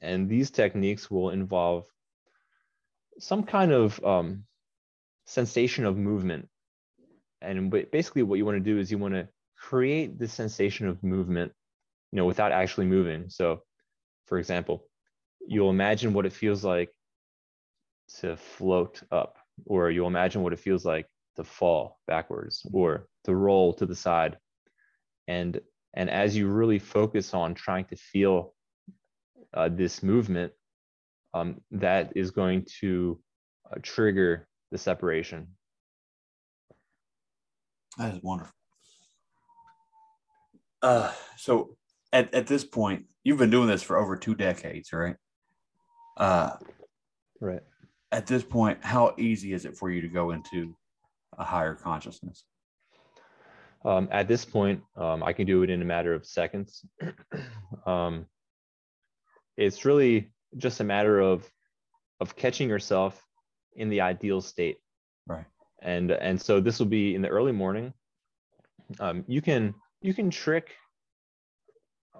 And these techniques will involve some kind of um, sensation of movement. And basically, what you want to do is you want to create this sensation of movement, you know, without actually moving. So, for example, you'll imagine what it feels like to float up, or you'll imagine what it feels like to fall backwards or to roll to the side. And and as you really focus on trying to feel uh, this movement, um, that is going to uh, trigger the separation. That is wonderful. Uh, so at, at this point, you've been doing this for over two decades, right? Uh, right at this point, how easy is it for you to go into a higher consciousness? Um, at this point, um, I can do it in a matter of seconds. um, it's really just a matter of of catching yourself in the ideal state. Right. And and so this will be in the early morning. Um, you can you can trick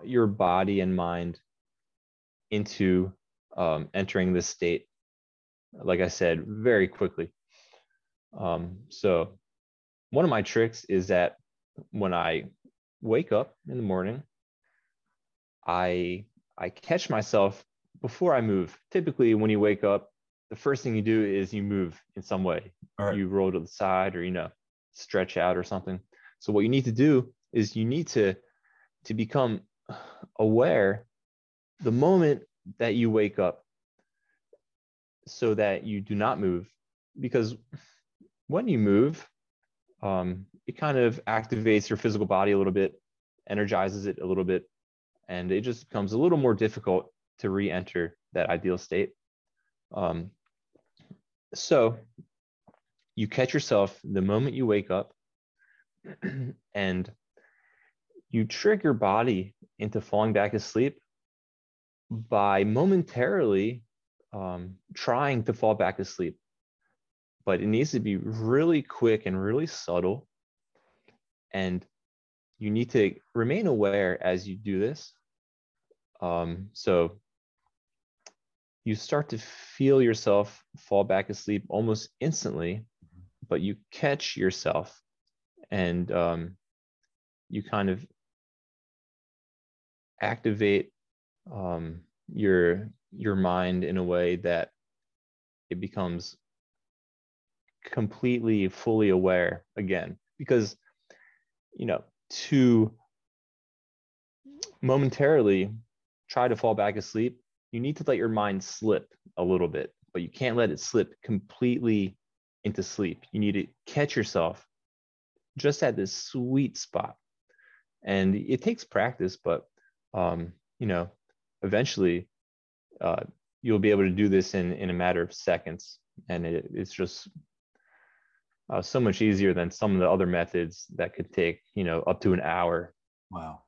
your body and mind into um, entering this state like I said, very quickly. Um, so one of my tricks is that when I wake up in the morning, I I catch myself before I move. Typically, when you wake up, the first thing you do is you move in some way. Right. You roll to the side or you know stretch out or something. So what you need to do is you need to to become aware the moment that you wake up so that you do not move because when you move um, it kind of activates your physical body a little bit energizes it a little bit and it just becomes a little more difficult to re-enter that ideal state. Um, so you catch yourself the moment you wake up and you trick your body into falling back asleep by momentarily um, trying to fall back asleep. But it needs to be really quick and really subtle. And you need to remain aware as you do this. Um, so you start to feel yourself fall back asleep almost instantly, but you catch yourself and um, you kind of activate um, your your mind in a way that it becomes completely fully aware again. Because you know to momentarily try to fall back asleep you need to let your mind slip a little bit but you can't let it slip completely into sleep. You need to catch yourself just at this sweet spot. And it takes practice but um, you know eventually uh, you'll be able to do this in in a matter of seconds and it, it's just uh, so much easier than some of the other methods that could take you know up to an hour Wow.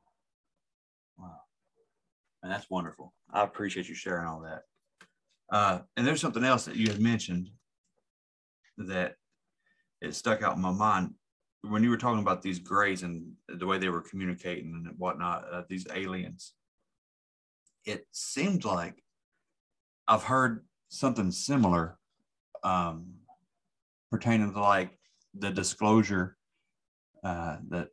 Wow. And that's wonderful. I appreciate you sharing all that. Uh, and there's something else that you had mentioned that it stuck out in my mind when you were talking about these grays and the way they were communicating and whatnot, uh, these aliens. It seemed like I've heard something similar um, pertaining to like the disclosure uh, that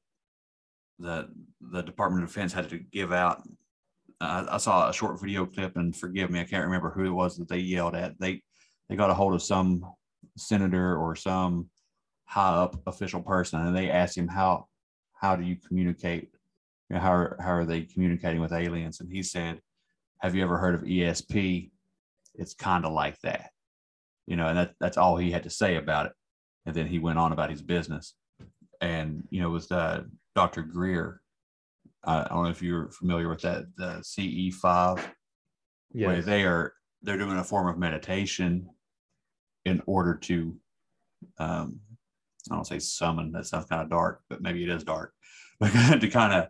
the the Department of Defense had to give out. Uh, I saw a short video clip, and forgive me, I can't remember who it was that they yelled at. They they got a hold of some senator or some high up official person, and they asked him how how do you communicate? You know, how how are they communicating with aliens? And he said, "Have you ever heard of ESP? It's kind of like that." You know, and that, that's all he had to say about it. And then he went on about his business. And you know, with uh, Dr. Greer. I don't know if you're familiar with that, the CE5, where they are they're doing a form of meditation in order to um, I don't say summon. That sounds kind of dark, but maybe it is dark. But to kind of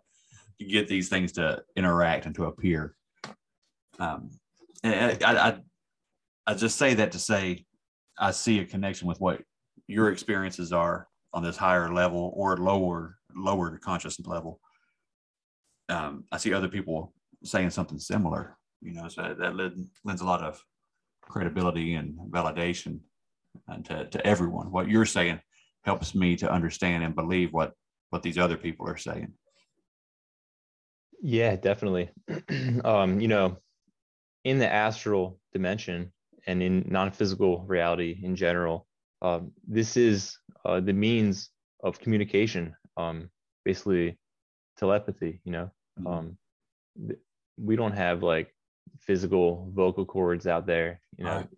get these things to interact and to appear. Um, and I, I I just say that to say I see a connection with what your experiences are on this higher level or lower lower consciousness level. Um, I see other people saying something similar, you know, so that lend, lends a lot of credibility and validation and to, to everyone. What you're saying helps me to understand and believe what what these other people are saying. Yeah, definitely. um, you know, in the astral dimension and in non-physical reality in general, um, this is uh, the means of communication. Um, basically, telepathy. You know, Mhm. um, th- we don't have like physical vocal cords out there. You know, Right.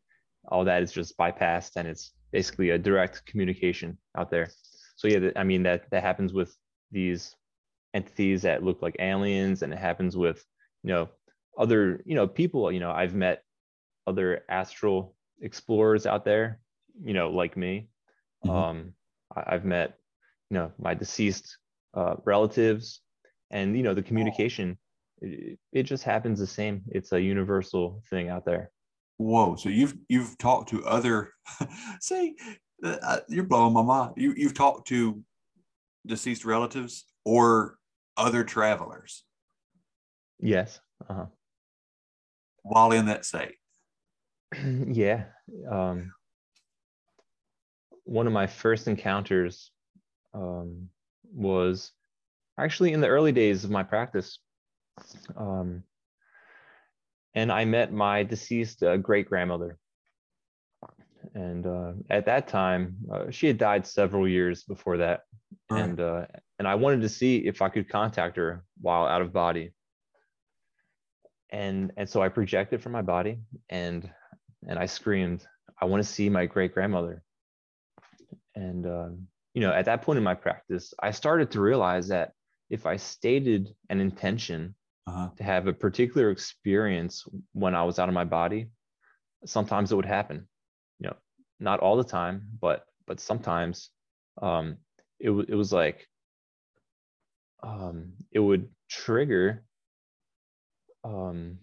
all that is just bypassed, and it's basically a direct communication out there. So yeah, th- I mean that that happens with these entities that look like aliens and it happens with you know other you know people you know i've met other astral explorers out there you know like me Mhm. um I- i've met you know my deceased uh, relatives and you know the communication it, it just happens the same it's a universal thing out there Whoa! So you've you've talked to other, see, uh, uh, you're blowing my mind. You you've talked to deceased relatives or other travelers yes uh-huh. while in that state. yeah. Um, one of my first encounters um, was actually in the early days of my practice. Um, and I met my deceased uh, great grandmother. And uh, at that time, uh, she had died several years before that, Right. and uh, and I wanted to see if I could contact her while out of body. And and so I projected from my body, and and I screamed, "I want to see my great grandmother." And um, you know, at that point in my practice, I started to realize that if I stated an intention Uh-huh. to have a particular experience when I was out of my body, sometimes it would happen. You know, not all the time, but but sometimes um, it wa- it was like um, it would trigger um,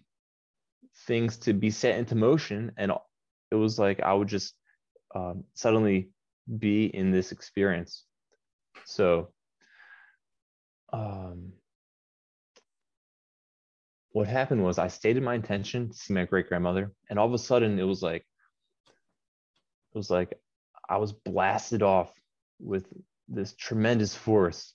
things to be set into motion, and it was like I would just um, suddenly be in this experience. So. Um, what happened was I stated my intention to see my great grandmother, and all of a sudden it was like it was like I was blasted off with this tremendous force,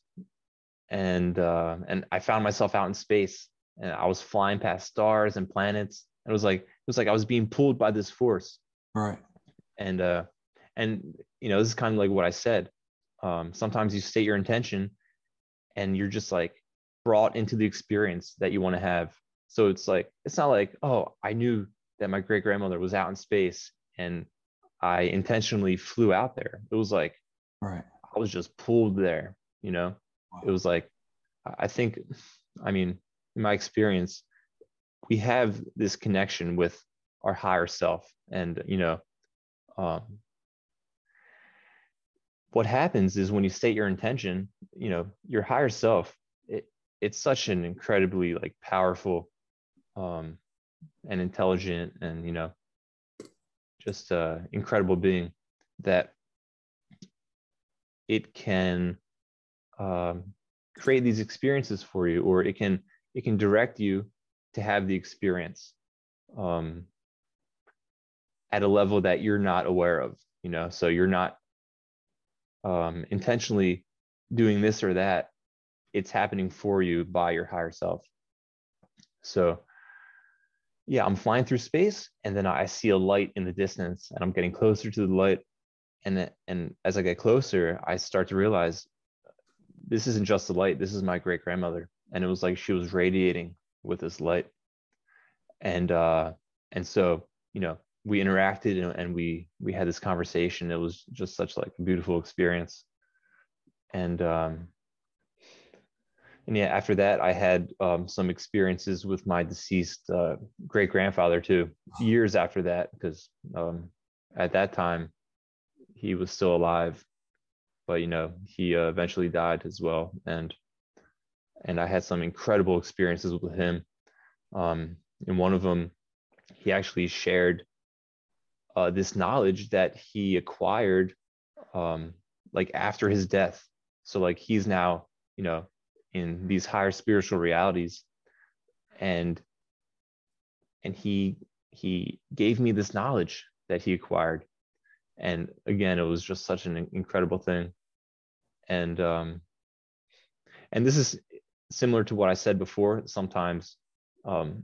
and uh, and I found myself out in space, and I was flying past stars and planets. It was like it was like I was being pulled by this force, Right. and uh, and you know this is kind of like what I said. Um, sometimes you state your intention, and you're just like brought into the experience that you want to have. So it's like it's not like oh I knew that my great grandmother was out in space and I intentionally flew out there. It was like Right. I was just pulled there. You know, it was like I think I mean in my experience we have this connection with our higher self and you know um, what happens is when you state your intention you know your higher self it, it's such an incredibly like powerful um, and intelligent and you know just uh incredible being that it can um, create these experiences for you or it can it can direct you to have the experience um, at a level that you're not aware of you know? So you're not um, intentionally doing this or that. It's happening for you by your higher self. So yeah i'm flying through space and then i see a light in the distance and i'm getting closer to the light. And and as i get closer i start to realize this isn't just a light this is my great grandmother and it was like she was radiating with this light. And uh and so you know we interacted and, and we we had this conversation. It was just such like a beautiful experience. And um and yeah after that i had um, some experiences with my deceased uh, great grandfather too years after that because um, at that time he was still alive. But you know he uh, eventually died as well. And and i had some incredible experiences with him. Um, in one of them he actually shared uh, this knowledge that he acquired um, like after his death. So like he's now you know in these higher spiritual realities. And and he he gave me this knowledge that he acquired. And again it was just such an incredible thing. And um and this is similar to what i said before sometimes um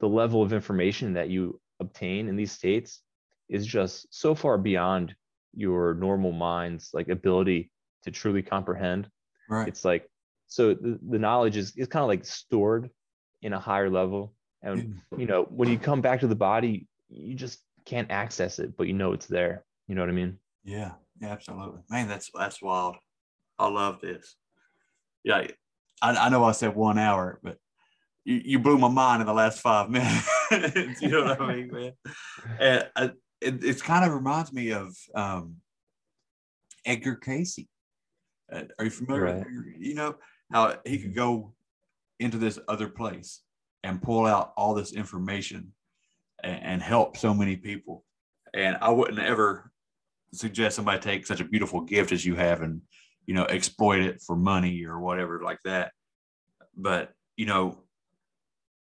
the level of information that you obtain in these states is just so far beyond your normal mind's like ability to truly comprehend Right. it's like so the, the knowledge is, is kind of like stored in a higher level and you know when you come back to the body you just can't access it but you know it's there you know what i mean Yeah, yeah, absolutely. Man, that's that's wild. I love this. Yeah, I, I know I said one hour, but you, you blew my mind in the last five minutes. you know what I mean, man? And I, it it's kind of reminds me of um, Edgar Cayce. Uh, are you familiar? Right. with Edgar? You know how he could go into this other place and pull out all this information and, and help so many people. And I wouldn't ever suggest somebody take such a beautiful gift as you have and you know exploit it for money or whatever like that but you know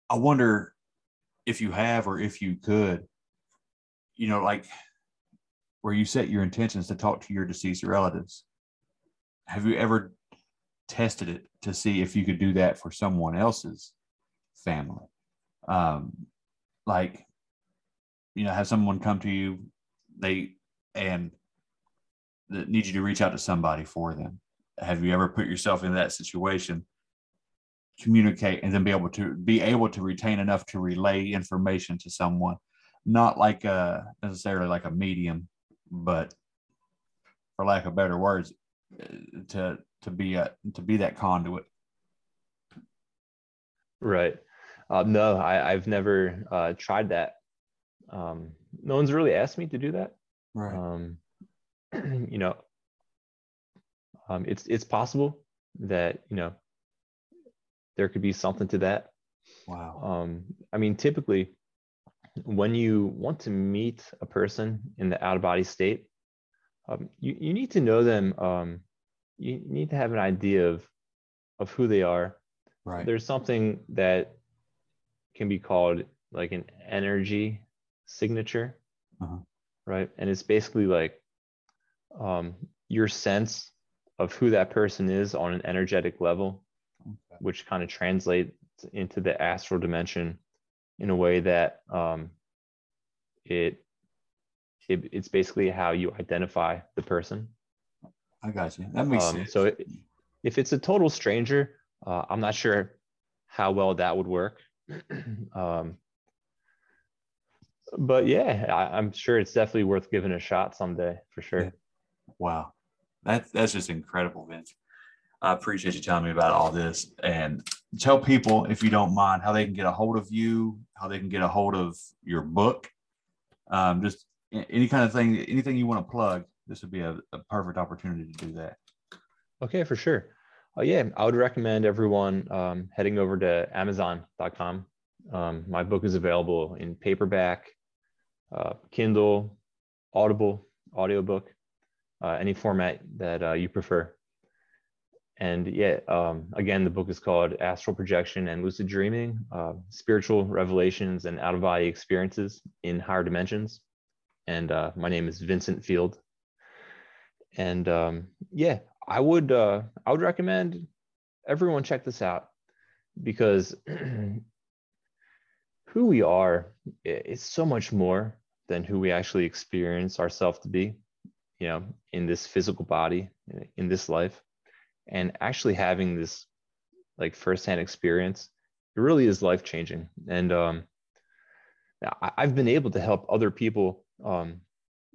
i wonder if you have or if you could you know, like where you set your intentions to talk to your deceased relatives. Have you ever tested it to see if you could do that for someone else's family? Um, like, you know, have someone come to you, they and that need you to reach out to somebody for them. Have you ever put yourself in that situation? Communicate and then be able to be able to retain enough to relay information to someone, not like a necessarily like a medium, but for lack of better words, to to be a to be that conduit. Right. Uh, no, I, I've never uh, tried that. Um, no one's really asked me to do that. Right. Um, you know, um, it's it's possible that you know there could be something to that. Wow. Um, I mean, typically, when you want to meet a person in the out of body state, um, you you need to know them. Um, you need to have an idea of of who they are. Right. There's something that can be called like an energy signature, Uh-huh. right? And it's basically like um, your sense of who that person is on an energetic level, Okay. which kind of translates into the astral dimension in a way that um, it, it it's basically how you identify the person. I got you. That makes Um, sense. so it, if it's a total stranger, uh, I'm not sure how well that would work. um, but yeah, I, I'm sure it's definitely worth giving a shot someday for sure. Yeah. Wow. That's that's just incredible, Vince. I appreciate you telling me about all this and tell people, if you don't mind, how they can get a hold of you, how they can get a hold of your book. Um, just any kind of thing, anything you want to plug, this would be a, a perfect opportunity to do that. Okay, for sure. Uh, yeah, I would recommend everyone um, heading over to Amazon.com. Um, my book is available in paperback, uh, Kindle, Audible, audiobook, uh, any format that uh, you prefer. And yeah, um, again, the book is called Astral Projection and Lucid Dreaming uh, Spiritual Revelations and Out of Body Experiences in Higher Dimensions. And uh, my name is Vincent Field. And um, yeah, I would uh, I would recommend everyone check this out because who we are is so much more than who we actually experience ourselves to be, you know, in this physical body, in this life, and actually having this like firsthand experience, it really is life changing. And um, I've been able to help other people um,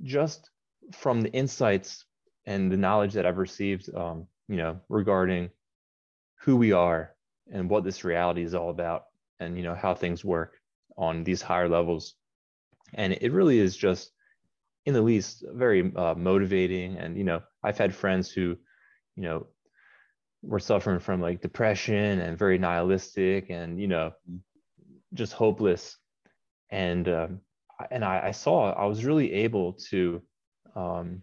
just from the insights and the knowledge that I've received, um, you know, regarding who we are and what this reality is all about, and you know how things work on these higher levels. And it really is just, in the least, very uh, motivating. And you know, I've had friends who, you know, were suffering from like depression and very nihilistic, and you know, just hopeless. And um, and I, I saw I was really able to um,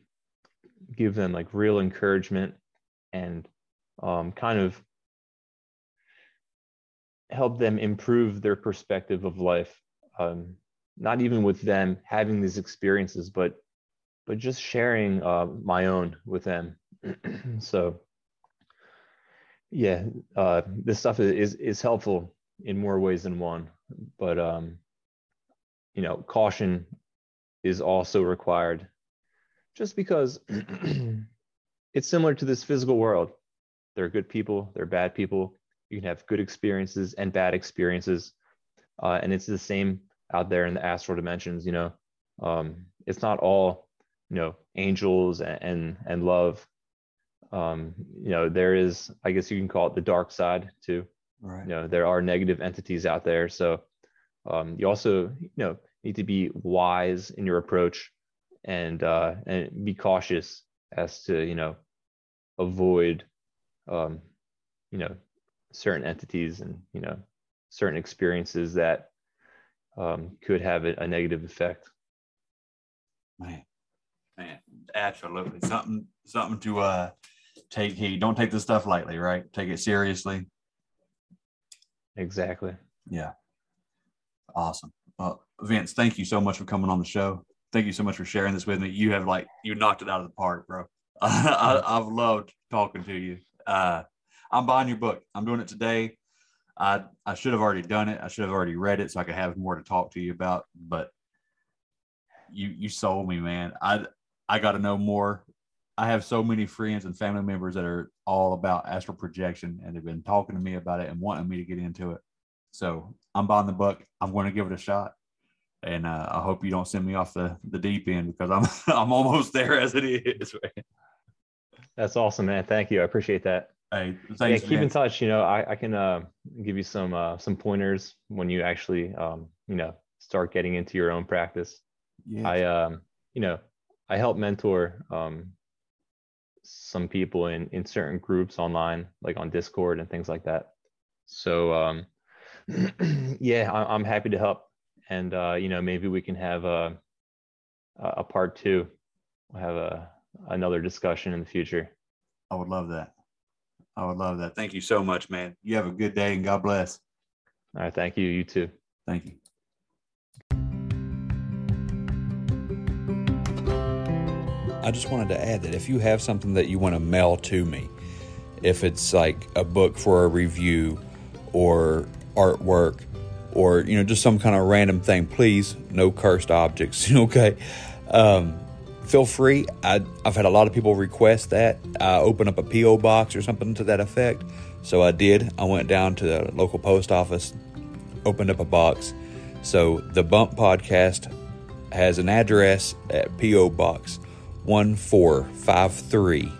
give them like real encouragement and um, kind of help them improve their perspective of life um, not even with them having these experiences but but just sharing uh, my own with them so yeah uh, this stuff is is helpful in more ways than one but um you know caution is also required just because it's similar to this physical world. There are good people, there are bad people. You can have good experiences and bad experiences. Uh, and it's the same out there in the astral dimensions, you know. Um, it's not all, you know, angels and and, and love. Um, you know, there is, I guess you can call it the dark side too. Right. You know, there are negative entities out there. So um, you also, you know, need to be wise in your approach and uh, and be cautious as to you know avoid um, you know certain entities and you know certain experiences that um, could have a, a negative effect. Man, man, absolutely something something to uh take heed. Don't take this stuff lightly, right? Take it seriously. Exactly. Yeah. Awesome. Well, Vince, thank you so much for coming on the show. thank you so much for sharing this with me. You have like you knocked it out of the park, bro. I, I've loved talking to you. Uh, I'm buying your book. I'm doing it today. I I should have already done it. I should have already read it so I could have more to talk to you about. But you you sold me, man. I I got to know more. I have so many friends and family members that are all about astral projection, and they've been talking to me about it and wanting me to get into it. So I'm buying the book. I'm going to give it a shot, and uh, I hope you don't send me off the the deep end because I'm I'm almost there as it is. That's awesome, man. Thank you. I appreciate that. Hey, Yeah, keep man. in touch. You know, I, I can uh, give you some uh, some pointers when you actually um, you know start getting into your own practice. I um, you know I help mentor um, some people in in certain groups online, like on Discord and things like that. So um, yeah, I, I'm happy to help, and uh, you know maybe we can have a a a part two. We'll have a another discussion in the future. I would love that. I would love that. Thank you so much, man. You have a good day and God bless. All right, thank you. You too. Thank you. I just wanted to add that if you have something that you want to mail to me, if it's like a book for a review or artwork or you know just some kind of random thing, please no cursed objects, okay? Um, feel free. I, I've had a lot of people request that I open up a PO box or something to that effect, so I did. I went down to the local post office, opened up a box. So the Bump Podcast has an address at PO Box 1453,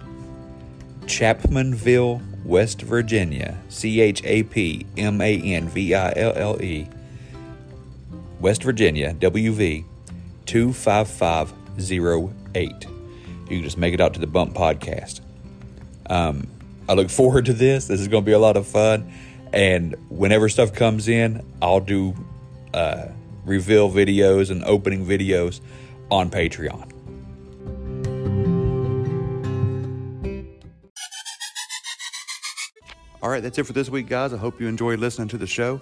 Chapmanville, West Virginia. C H A P M A N V I L L E, West Virginia, WV 25508. You can just make it out to the Bump Podcast. Um, I look forward to this. This is going to be a lot of fun. And whenever stuff comes in, I'll do uh, reveal videos and opening videos on Patreon. All right, that's it for this week, guys. I hope you enjoyed listening to the show.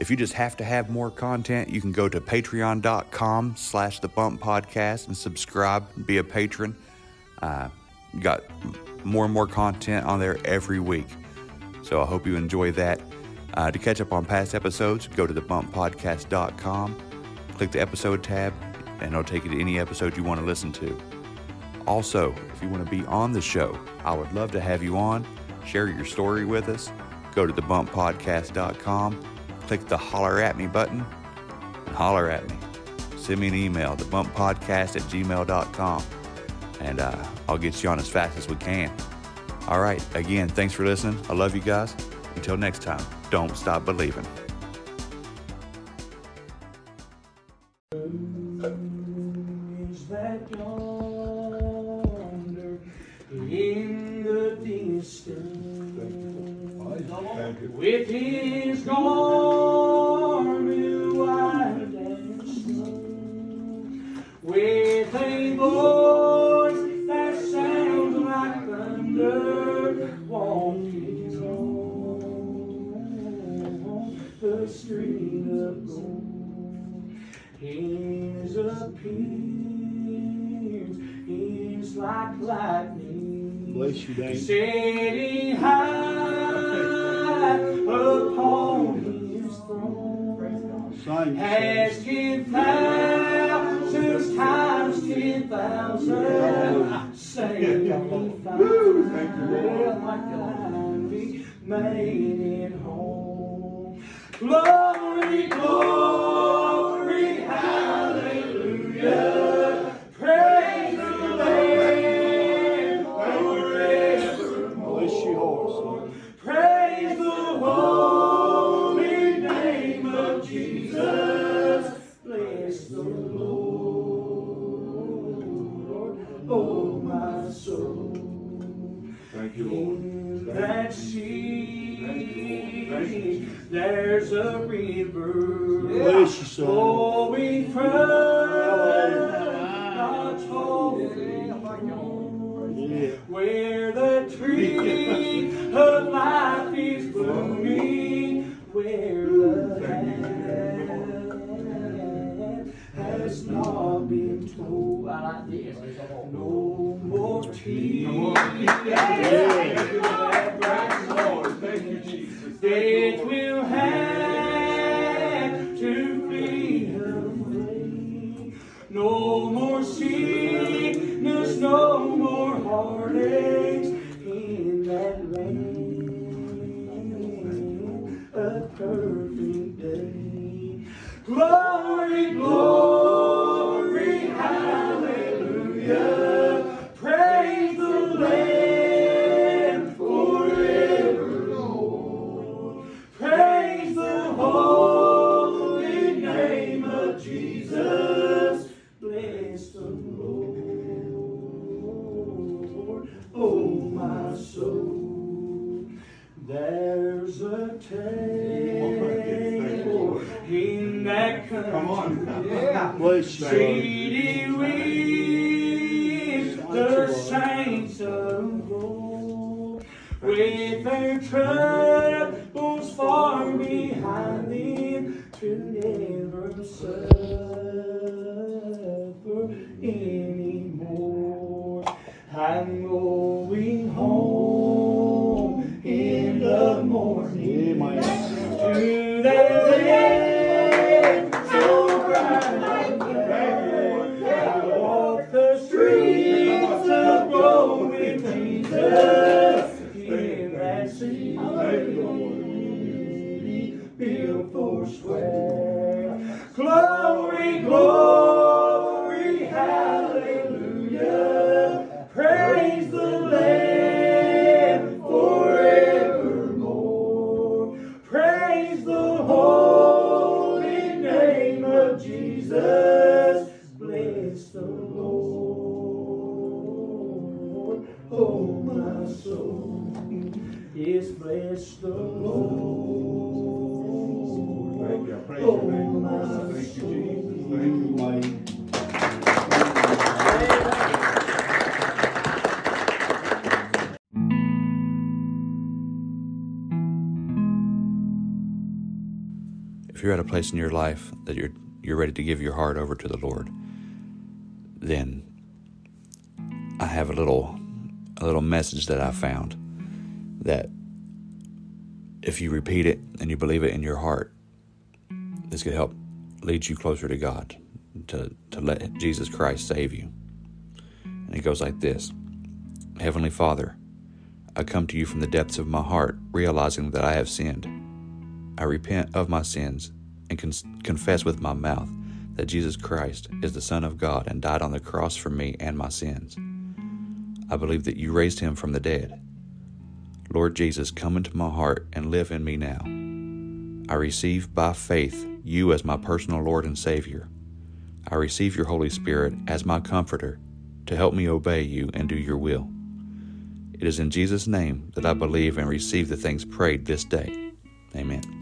If you just have to have more content, you can go to patreon.com slash the bump podcast and subscribe, be a patron. Uh, got more and more content on there every week. So I hope you enjoy that. Uh, to catch up on past episodes, go to thebumppodcast.com, click the episode tab, and it'll take you to any episode you want to listen to. Also, if you want to be on the show, I would love to have you on. Share your story with us. Go to thebumppodcast.com, click the holler at me button, and holler at me. Send me an email, thebumppodcast at gmail.com, and uh, I'll get you on as fast as we can. All right, again, thanks for listening. I love you guys. Until next time, don't stop believing. With his garment as snow with a voice that sounds like thunder walking on the street of gold his appearance is like lightning. Bless you, Dave. Setting high Has ten thousands times ten thousand sanctified, made it home. Glory, glory, There's a table in that country. Come yeah. With the saints of old, with their troubles in your life that you're you're ready to give your heart over to the Lord, then I have a little a little message that I found that if you repeat it and you believe it in your heart, this could help lead you closer to God, to, to let Jesus Christ save you. And it goes like this Heavenly Father, I come to you from the depths of my heart, realizing that I have sinned. I repent of my sins and con- confess with my mouth that Jesus Christ is the Son of God and died on the cross for me and my sins. I believe that you raised him from the dead. Lord Jesus, come into my heart and live in me now. I receive by faith you as my personal Lord and Savior. I receive your Holy Spirit as my comforter to help me obey you and do your will. It is in Jesus' name that I believe and receive the things prayed this day. Amen.